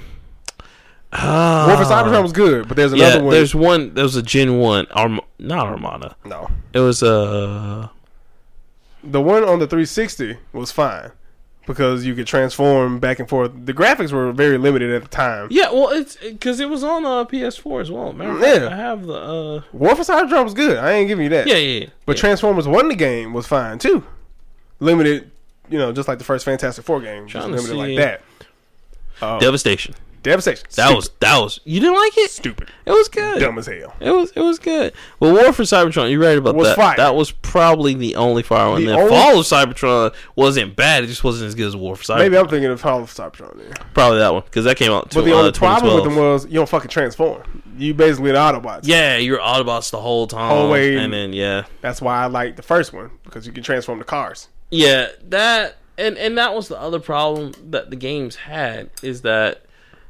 War for Cybertron was good, but there's another yeah, one. there's one. There was a Gen One, Arm, not Armada. no, It was uh the one on the 360 was fine because you could transform back and forth. The graphics were very limited at the time. yeah. Well, it's because it was on uh, PS4 as well. Matter of Yeah. I have the uh War for Cybertron was good. I ain't giving you that. yeah yeah. yeah. But yeah. Transformers One, the game was fine too. Limited, you know, just like the first Fantastic Four game, just Trying to limited see- like that. Uh, Devastation. Devastation. That Stupid. was that was. You didn't like it? stupid. It was good. Dumb as hell. It was it was good. Well, War for Cybertron, you're right about Was that. fire. That was probably the only fire one. The The only- Fall of Cybertron wasn't bad. It just wasn't as good as War for Cybertron. Maybe I'm thinking of Hall of Cybertron there. probably that one because that came out. To, But the uh, only problem with them was you don't fucking transform. You basically the Autobots. Yeah, you're Autobots the whole time. Whole way- and then yeah, That's why I like the first one because you can transform the cars. yeah, that and and that was the other problem that the games had is that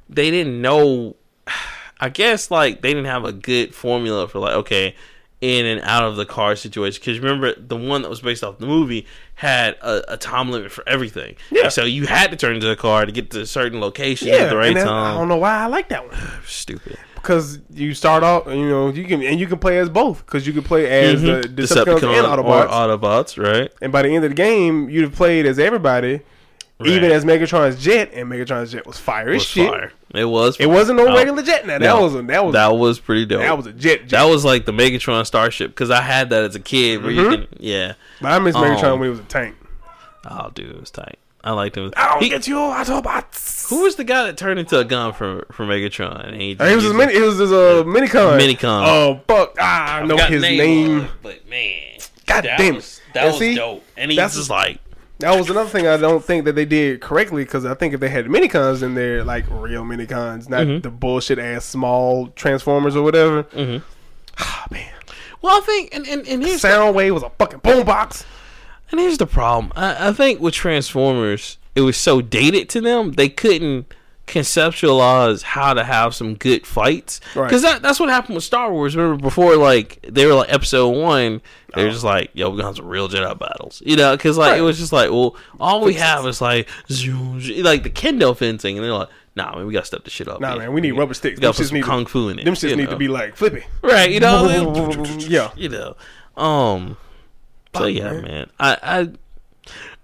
they didn't know. I guess like they didn't have a good formula for like okay, in and out of the car situation. Because remember the one that was based off the movie had a, a time limit for everything. Yeah. so you had to turn into a car to get to a certain location at the right and that- I don't know why I like that one Stupid. because you start off, you know, you can and you can play as both because you can play as the Mhm. Decepticons and or Autobots. Autobots, right? and by the end of the game, you'd have played as everybody, even as Megatron's jet, and Megatron's jet was fire as was shit. fire. It was. It wasn't no Oh, regular jet. Now that no. was a, that was That was pretty dope. that was a jet. jet. That was like the Megatron Starship because I had that as a kid. Where you Mhm. can, yeah. but I miss Megatron um, when he was a tank. Oh, dude, it was tight. I liked him. I'll He- get you, Autobots. who was the guy that turned into a gun for for Megatron? And he, Uh, he was his used mini. He was his uh, minicon. Minicon. Oh fuck! Ah, I know his the name. but man, God that damn it. was, that And was see, dope. And he's that's- just like, That was another thing I don't think that they did correctly because I think if they had minicons in there, like real minicons, not Mhm. the bullshit ass small transformers or whatever. Mhm. Ah man, well, I think, and and, and here's the, Soundwave was a fucking boombox. and here's the problem. I, I think with Transformers, it was so dated to them they couldn't conceptualize how to have some good fights Right. because that, that's what happened with Star Wars. Remember before, like they were like Episode One, they were Oh. just like, "Yo, we're gonna have some real Jedi battles," you know? Because like Right. it was just like, well, all we have is like, zoom, zoom, like the kendo fencing, and they're like, "Nah, man, we gotta step the shit up." Nah, here. man, we need rubber sticks. We Them gotta put shits some need to- kung fu in it. Them shits need know? to be like flippy. right, you know, Yeah. you know. Um, so yeah, man. man. I, I,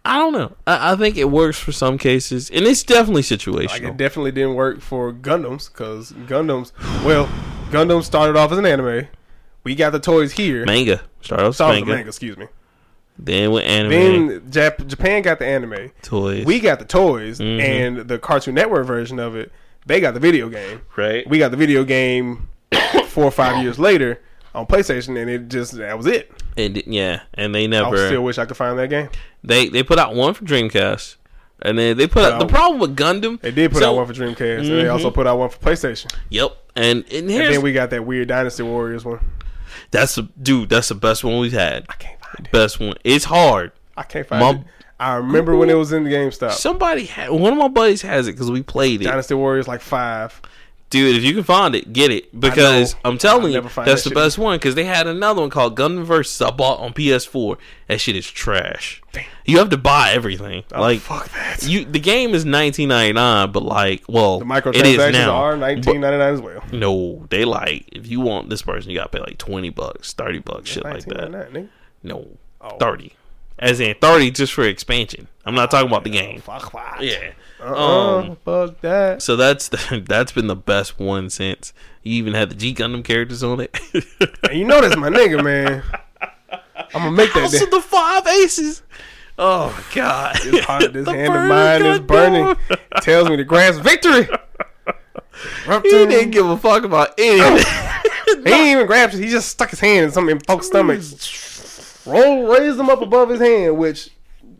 I don't know. I, I think it works for some cases, and it's definitely Like situational. it definitely didn't work for Gundams because Gundams. Well, Gundam started off as an anime. We got the toys here. manga start off Started manga, manga. excuse me. then with anime Then Jap- Japan got the anime. toys. We got the toys Mhm. and the Cartoon Network version of it. They got the video game. right. We got the video game four or five years later on PlayStation, and it just that was it. and yeah, and they never. I still wish I could find that game. they they put out one for Dreamcast, and then they put out the problem with Gundam. They did put so- out one for Dreamcast, and they also mm-hmm. put out one for PlayStation. Yep, and and And then we got that weird Dynasty Warriors one. that's the dude. That's the best one we've had. I can't find it. Best one. It's hard. I can't find My- it. I remember when it was in the GameStop. Somebody had one of my buddies has it because we played it. Dynasty Warriors like five. Dude, if you can find it, get it because I'm telling you that's that the shit. best one. Because they had another one called Gundam Versus I bought on PS4. That shit is trash. Damn. You have to buy everything. Oh, like fuck that. you, the game is 19.99, but like, well, the it is microtransactions now. are nineteen ninety nine as well. No, they like if you want this person, you gotta pay like 20 bucks, 30 bucks, shit like that. nigga. No, Oh. 30, as in 30 just for expansion. I'm not talking about the game. Fuck that. Yeah. Uh-uh, Um, fuck that. So that's the, that's been the best one since you even had the G Gundam characters on it. And you know that's my nigga, man. I'm gonna make that. House of the Five Aces. Oh God! This heart, this hand of mine is burning. Tells me to grasp victory. He didn't give a fuck about anything. He didn't even grab it. He just stuck his hand in something in folks' stomachs. Roll, raised them up above his hand, which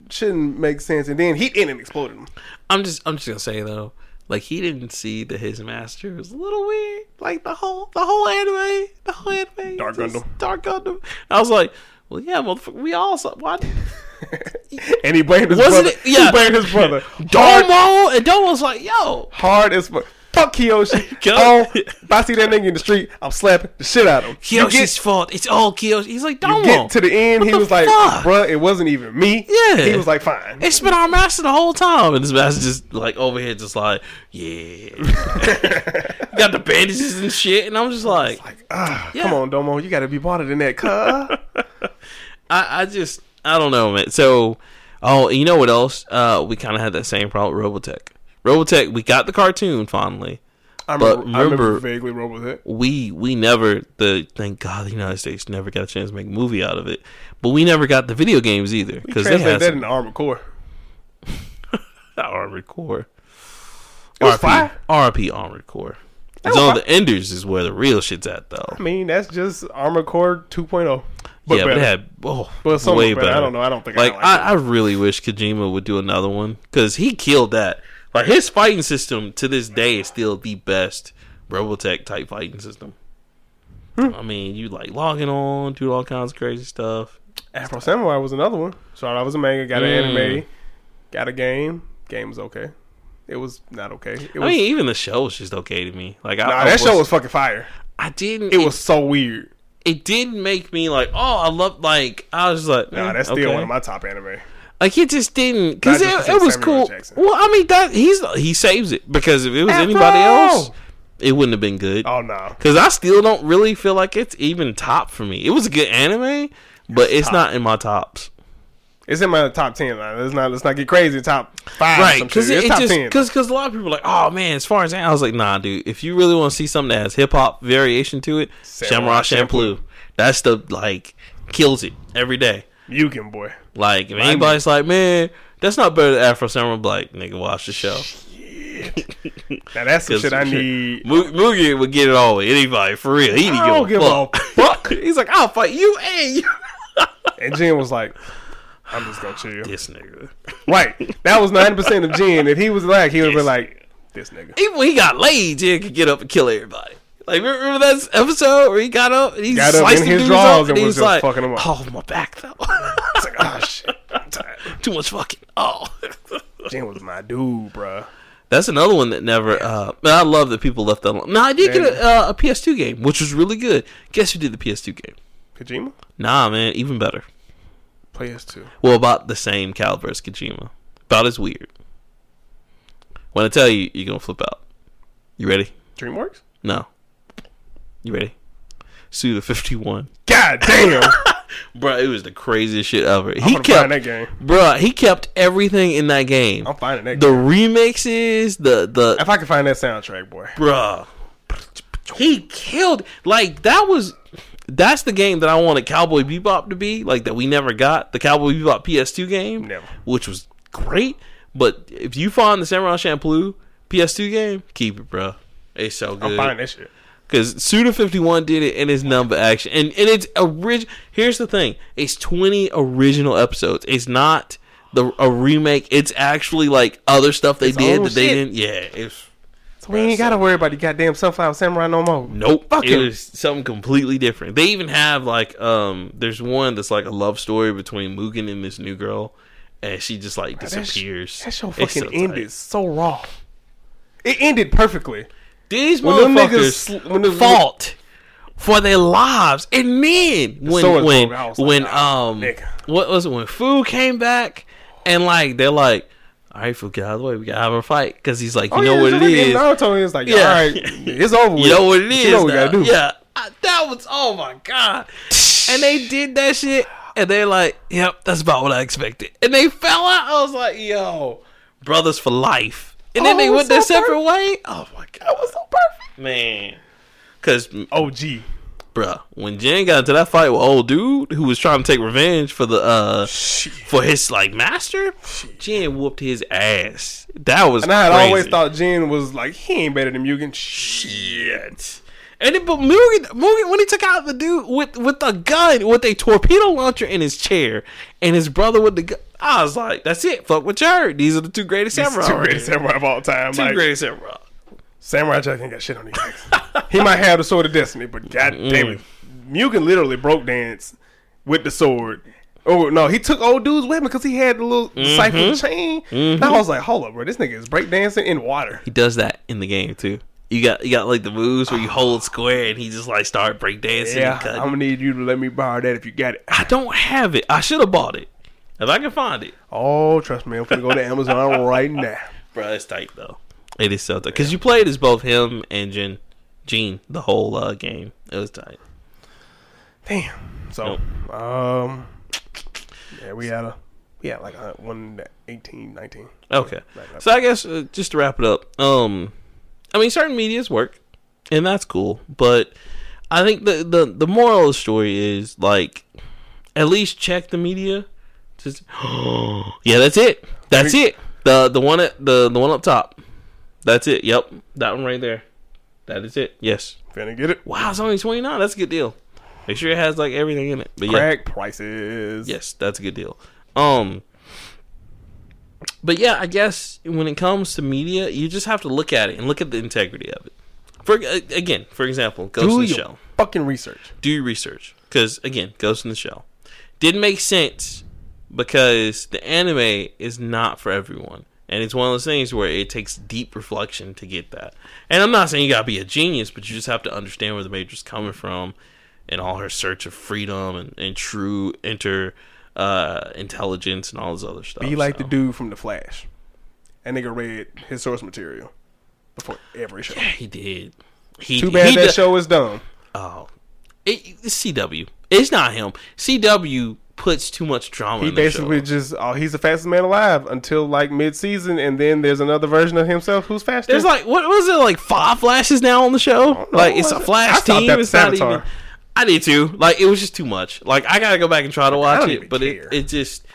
shouldn't make sense. And then he in and exploded them. I'm just I'm just gonna say though, like he didn't see that his master was a little weird. Like the whole the whole anime, the whole anime, Dark Gundam. Dark Gundam. I was like, well, yeah, motherfucker, we all saw. Why? And he blamed his Wasn't brother. it- yeah. He blamed his brother. Hard, Domo and Domo's like, yo, hard as fuck. Fuck Kiyoshi. Go. oh, if I see that nigga in the street, I'm slapping the shit out of him. You Kyoshi's fault. It's all Kyoshi. He's like, You Domo. get to the end, What he the was like, fuck? bruh, it wasn't even me. Yeah. He was like, fine. It's been our master the whole time, and this master just like over here, just like, yeah, got the bandages and shit, and I'm just like, Ah, Yeah. Come on, Domo. You got to be smarter than that, cuh. I, I just, I don't know, man. So, oh, you know what else? Uh, we kind of had that same problem with Robotech. Robotech, we got the cartoon finally. I But remember, I remember remember- vaguely Robotech. We we never the thank God the United States never got a chance to make a movie out of it, but we never got the video games either because they had that into Armored Core. Armored Core. It was RP, fire. RP Armored Core. Zone of the Enders is where the real shit's at though. I mean, that's just Armored Core 2.0. But yeah, better. but it had oh, But so way better. better. I don't know. I don't think Like I I, like I really wish Kojima would do another one because he killed that. Like his fighting system to this day is still the best Robotech type fighting system. Hmm. I mean, you like logging on, do all kinds of crazy stuff. Afro Samurai was another one. Started off as a manga, got an Mm. anime, got a game. Game was okay. It was not okay. It I was, mean, even the show was just okay to me. Like, I, nah, I that show was fucking fire. I didn't. It was so weird. It didn't make me like. Oh, I love. Like, I was just like. Nah, eh, that's still okay. one of my top anime. Like it just didn't because it, it was Samuel cool. Jackson. Well, I mean that he's he saves it because if it was Afro! anybody else, it wouldn't have been good. Oh no. Because I still don't really feel like it's even top for me. It was a good anime, but it's top. not in my tops. It's in my top ten. Like, let's not let's not get crazy. Top five, right? Because it, it's it top just ten. because because a lot of people are like, oh man, as far as that, I was like, nah, dude. If you really want to see something that has hip hop variation to it, Samurai Shamrock Champloo. That's the like kills it every day. Mugen boy. Like if anybody's like, man, that's not better than Afro Samurai, I'm like, nigga, watch the show. Now that's the shit I need. Mo- Mugi would get it all with anybody for real. He didn't I don't give give a a fuck. fuck. He's like, I'll fight you and you. And Jin was like, I'm just gonna chill. this nigga. Right. That was ninety percent of Jin. If he was like, he would have been like, this nigga. Even when he got laid, Jin could get up and kill everybody. Like remember that episode where he got up and he Got up sliced in the his drawers and and was he's just like, fucking 'em up. "Oh my back though, It's like, oh shit. I'm tired. too much fucking." Oh, Jin was my dude, bruh. that's another one that never. Uh, I love that people left that alone. No, I did get a, uh, a PS2 game, which was really good. Guess who did the PS2 game? Kojima? Nah, man, even better. PS2. Well, about the same caliber as Kojima. About as weird. When I tell you, you're gonna flip out. You ready? DreamWorks? No. You ready? Suda 51. God damn. Bro, it was the craziest shit ever. I'm he gonna kept, find that game. bro, he kept everything in that game. I'm finding that The game. remixes, the the If I can find that soundtrack, boy. bruh. He killed like that was that's the game that I wanted Cowboy Bebop to be, like that we never got. The Cowboy Bebop PS2 game. Never. Which was great. But if you find the Samurai Champloo PS2 game, keep it, bro. It's so good. I'm good. finding that shit. Because Suda51 did it in his number action. And, and it's orig- Here's the thing it's 20 original episodes. It's not the a remake. It's actually like other stuff they It's did that they didn't. Yeah. It's. So we ain't gotta worry about the goddamn Sunflower Samurai no more. Nope. Fuck it was something completely different. They even have like um there's one that's like a love story between Mugen and this new girl and she just like That sh- disappears. That show fucking so tight. ended so raw. It ended perfectly. These When motherfuckers when fought for their lives, and then when swords when broke, I was like, when "Ah, um nigga." what was it when Fu came back and like they're like, all right, Fu, get out of the way, we gotta have a fight because he's like, you know what it is. Oh, yeah, Naruto is like, Yeah. yeah, all right, it's over. With. you know what it is, You know what we now. gotta do. yeah, I- that was oh my god, and they did that shit, and they're like, yep, that's about what I expected, and they fell out. I was like, yo, brothers for life, and then Oh, they went their so separate perfect. way. Oh my god, That was so perfect. man. Cause OG. bruh, when Jin got into that fight with old dude who was trying to take revenge for the uh for his like master, Jen whooped his ass. That was And I had crazy. always thought Jin was like, he ain't better than Mugen. shit. And then, but Mugen, Mugen, when he took out the dude with with a gun, with a torpedo launcher in his chair, and his brother with the gun, I was like, "That's it. Fuck with your. These are the two greatest He's samurai. two greatest samurai of all time. Two Like, greatest samurai. Samurai Jack ain't got shit on these niggas. he might have the sword of destiny, but god damn it. Mm. Mugen literally broke dance with the sword. Oh no, he took old dude's weapon because he had the little Mm-hmm. chain. And I mm-hmm. was like, hold up, bro, this nigga is breakdancing in water. He does that in the game too. You got you got like the moves where you ah. hold square and he just like start breakdancing. Yeah. I'm gonna need you to let me borrow that if you got it. I don't have it. I should have bought it. If I can find it. Oh, trust me, I'm gonna go to Amazon right now. Bro, it's tight though. It is so tight. Because you played as both him and Jin, Gene the whole uh, game. It was tight. Damn. So, um, yeah, we had a we had like a one 18, 19. Okay. Right, right. So I guess uh, just to wrap it up, um, I mean, certain medias work, and that's cool. But I think the the the moral of the story is like, at least check the media. Just yeah, that's it. That's it. The the one at the the one up top. That's it. Yep, that one right there. That is it. Yes. Finna get it. Wow, it's only twenty nine. That's a good deal. Make sure it has like everything in it. But yeah, Crack prices. Yes, that's a good deal. Um but yeah, I guess when it comes to media, you just have to look at it and look at the integrity of it. For again, for example, Ghost Do in the Shell. fucking research. Do your research because again, Ghost in the Shell didn't make sense because the anime is not for everyone. And it's one of those things where it takes deep reflection to get that. And I'm not saying you gotta be a genius, but you just have to understand where the major's coming from and all her search of freedom and, and true inter uh, intelligence and all this other stuff. Be like so. the dude from The Flash. That nigga read his source material before every show. He did. He, Too bad he that do- show is dumb. Oh, it, it's CW. It's not him. CW puts too much drama. He basically just oh he's the fastest man alive until like mid season, and then there's another version of himself who's faster. There's like what was it like five flashes now on the show? Like it's a it? flash I team. It's not Savitar. even. I did too. Like it was just too much. Like I gotta go back and try to watch it, but care. it it just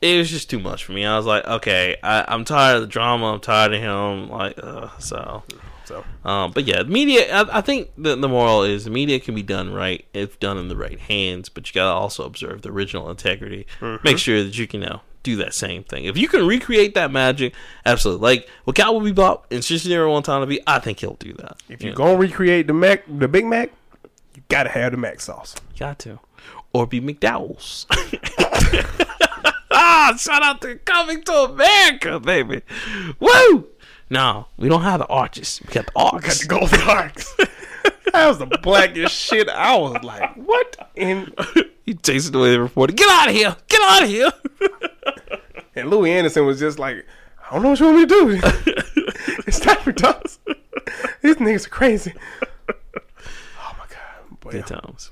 it was just too much for me. I was like, okay, I, I'm tired of the drama. I'm tired of him. Like uh, so. So Um, but yeah, media. I, I think the, the moral is the media can be done right if done in the right hands, but you gotta also observe the original integrity. Mm-hmm. Make sure that you can now do that same thing. If you can recreate that magic, absolutely. Like what Cowboy Bebop and Shinichiro Watanabe, I think he'll do that. if you're Yeah, gonna recreate the Mac, the Big Mac, you gotta have the Mac sauce. You got to, or be McDowell's. ah, shout out to Coming to America, baby. Woo! No, we don't have the arches. We got the arcs. Got the golden arcs. that was the blackest shit. I was like, what? And He chasing away the reporter. Get out of here! Get out of here! and Louie Anderson was just like, I don't know what you want me to do. it's time for us. These niggas are crazy. Oh my god. But Good times.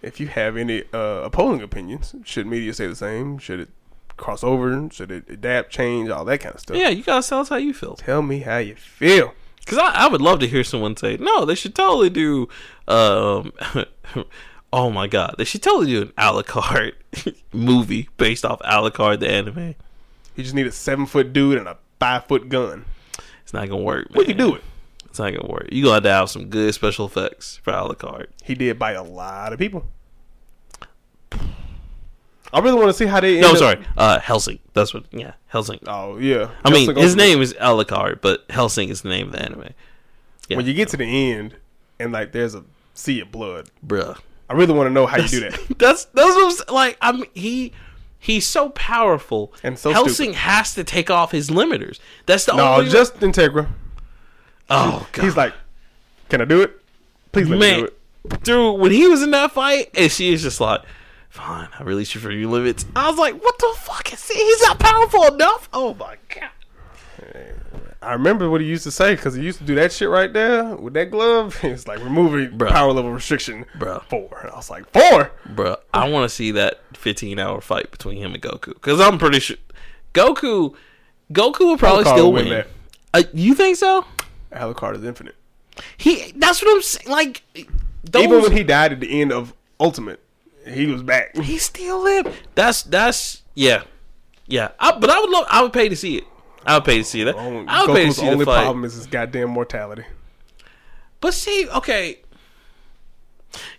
if you have any uh, opposing opinions, should media say the same? Should it cross over? Should it adapt, change, all that kind of stuff? Yeah, you gotta tell us how you feel. Tell me how you feel. Because I, I would love to hear someone say, no, they should totally do. Um, oh my god, they should totally do an Alucard movie based off Alucard the anime. You just need a seven foot dude and a five foot gun. It's not gonna work. Man. We can do it. It's not gonna work. You gotta have some good special effects for Alucard. He did bite a lot of people. I really want to see how they. No, I'm up- sorry. Uh, Hellsing. That's what. Yeah, Hellsing. Oh yeah. I mean, his name is Alucard, but Hellsing is the name of the anime. Yeah, When you get to the end and like there's a sea of blood, bruh. I really want to know how you do that. That's that's what I'm, like. I'm he. He's so powerful, And so Hellsing has to take off his limiters. That's the no, only. just Integra. oh god, He's like, "Can I do it? Please let me do it." dude. When he was in that fight, and she is just like, "Fine, I release you from your limits." I was like, "What the fuck is he? He's not powerful enough." Oh my god. I remember what he used to say because he used to do that shit right there with that glove. It's like removing Bruh. power level restriction Bruh. four. And I was like, four. Bro, I want to see that 15 hour fight between him and Goku because I'm pretty sure Goku, Goku would probably Alucard still win. win Uh, you think so? Alucard is infinite. He. That's what I'm saying. Like, those, Even when he died at the end of Ultimate, he was back. he still lived. That's that's yeah, yeah. I, but I would love. I would pay to see it. I would pay to see that. Only- I would pay to Goku's see only the fight. problem is his goddamn mortality. But see, okay,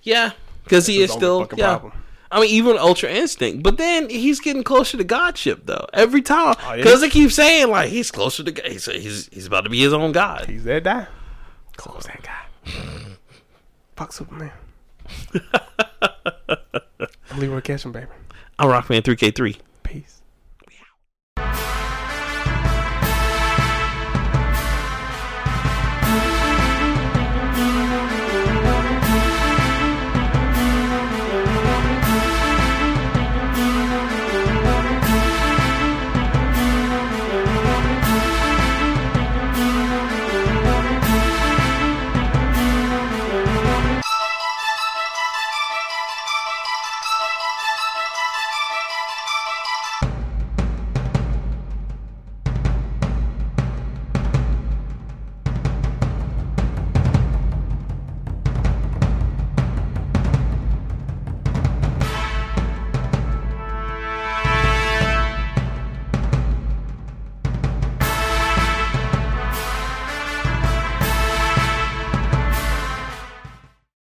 yeah, because he is still yeah. problem. I mean, even Ultra Instinct, but then he's getting closer to godship though every time Oh, yeah. because they keep saying like he's closer to God. He's, he's he's about to be his own god. He's that guy. Close that guy. Fuck Superman. I'm Leroy Ketchum, baby. I'm Rockman3K3. Peace.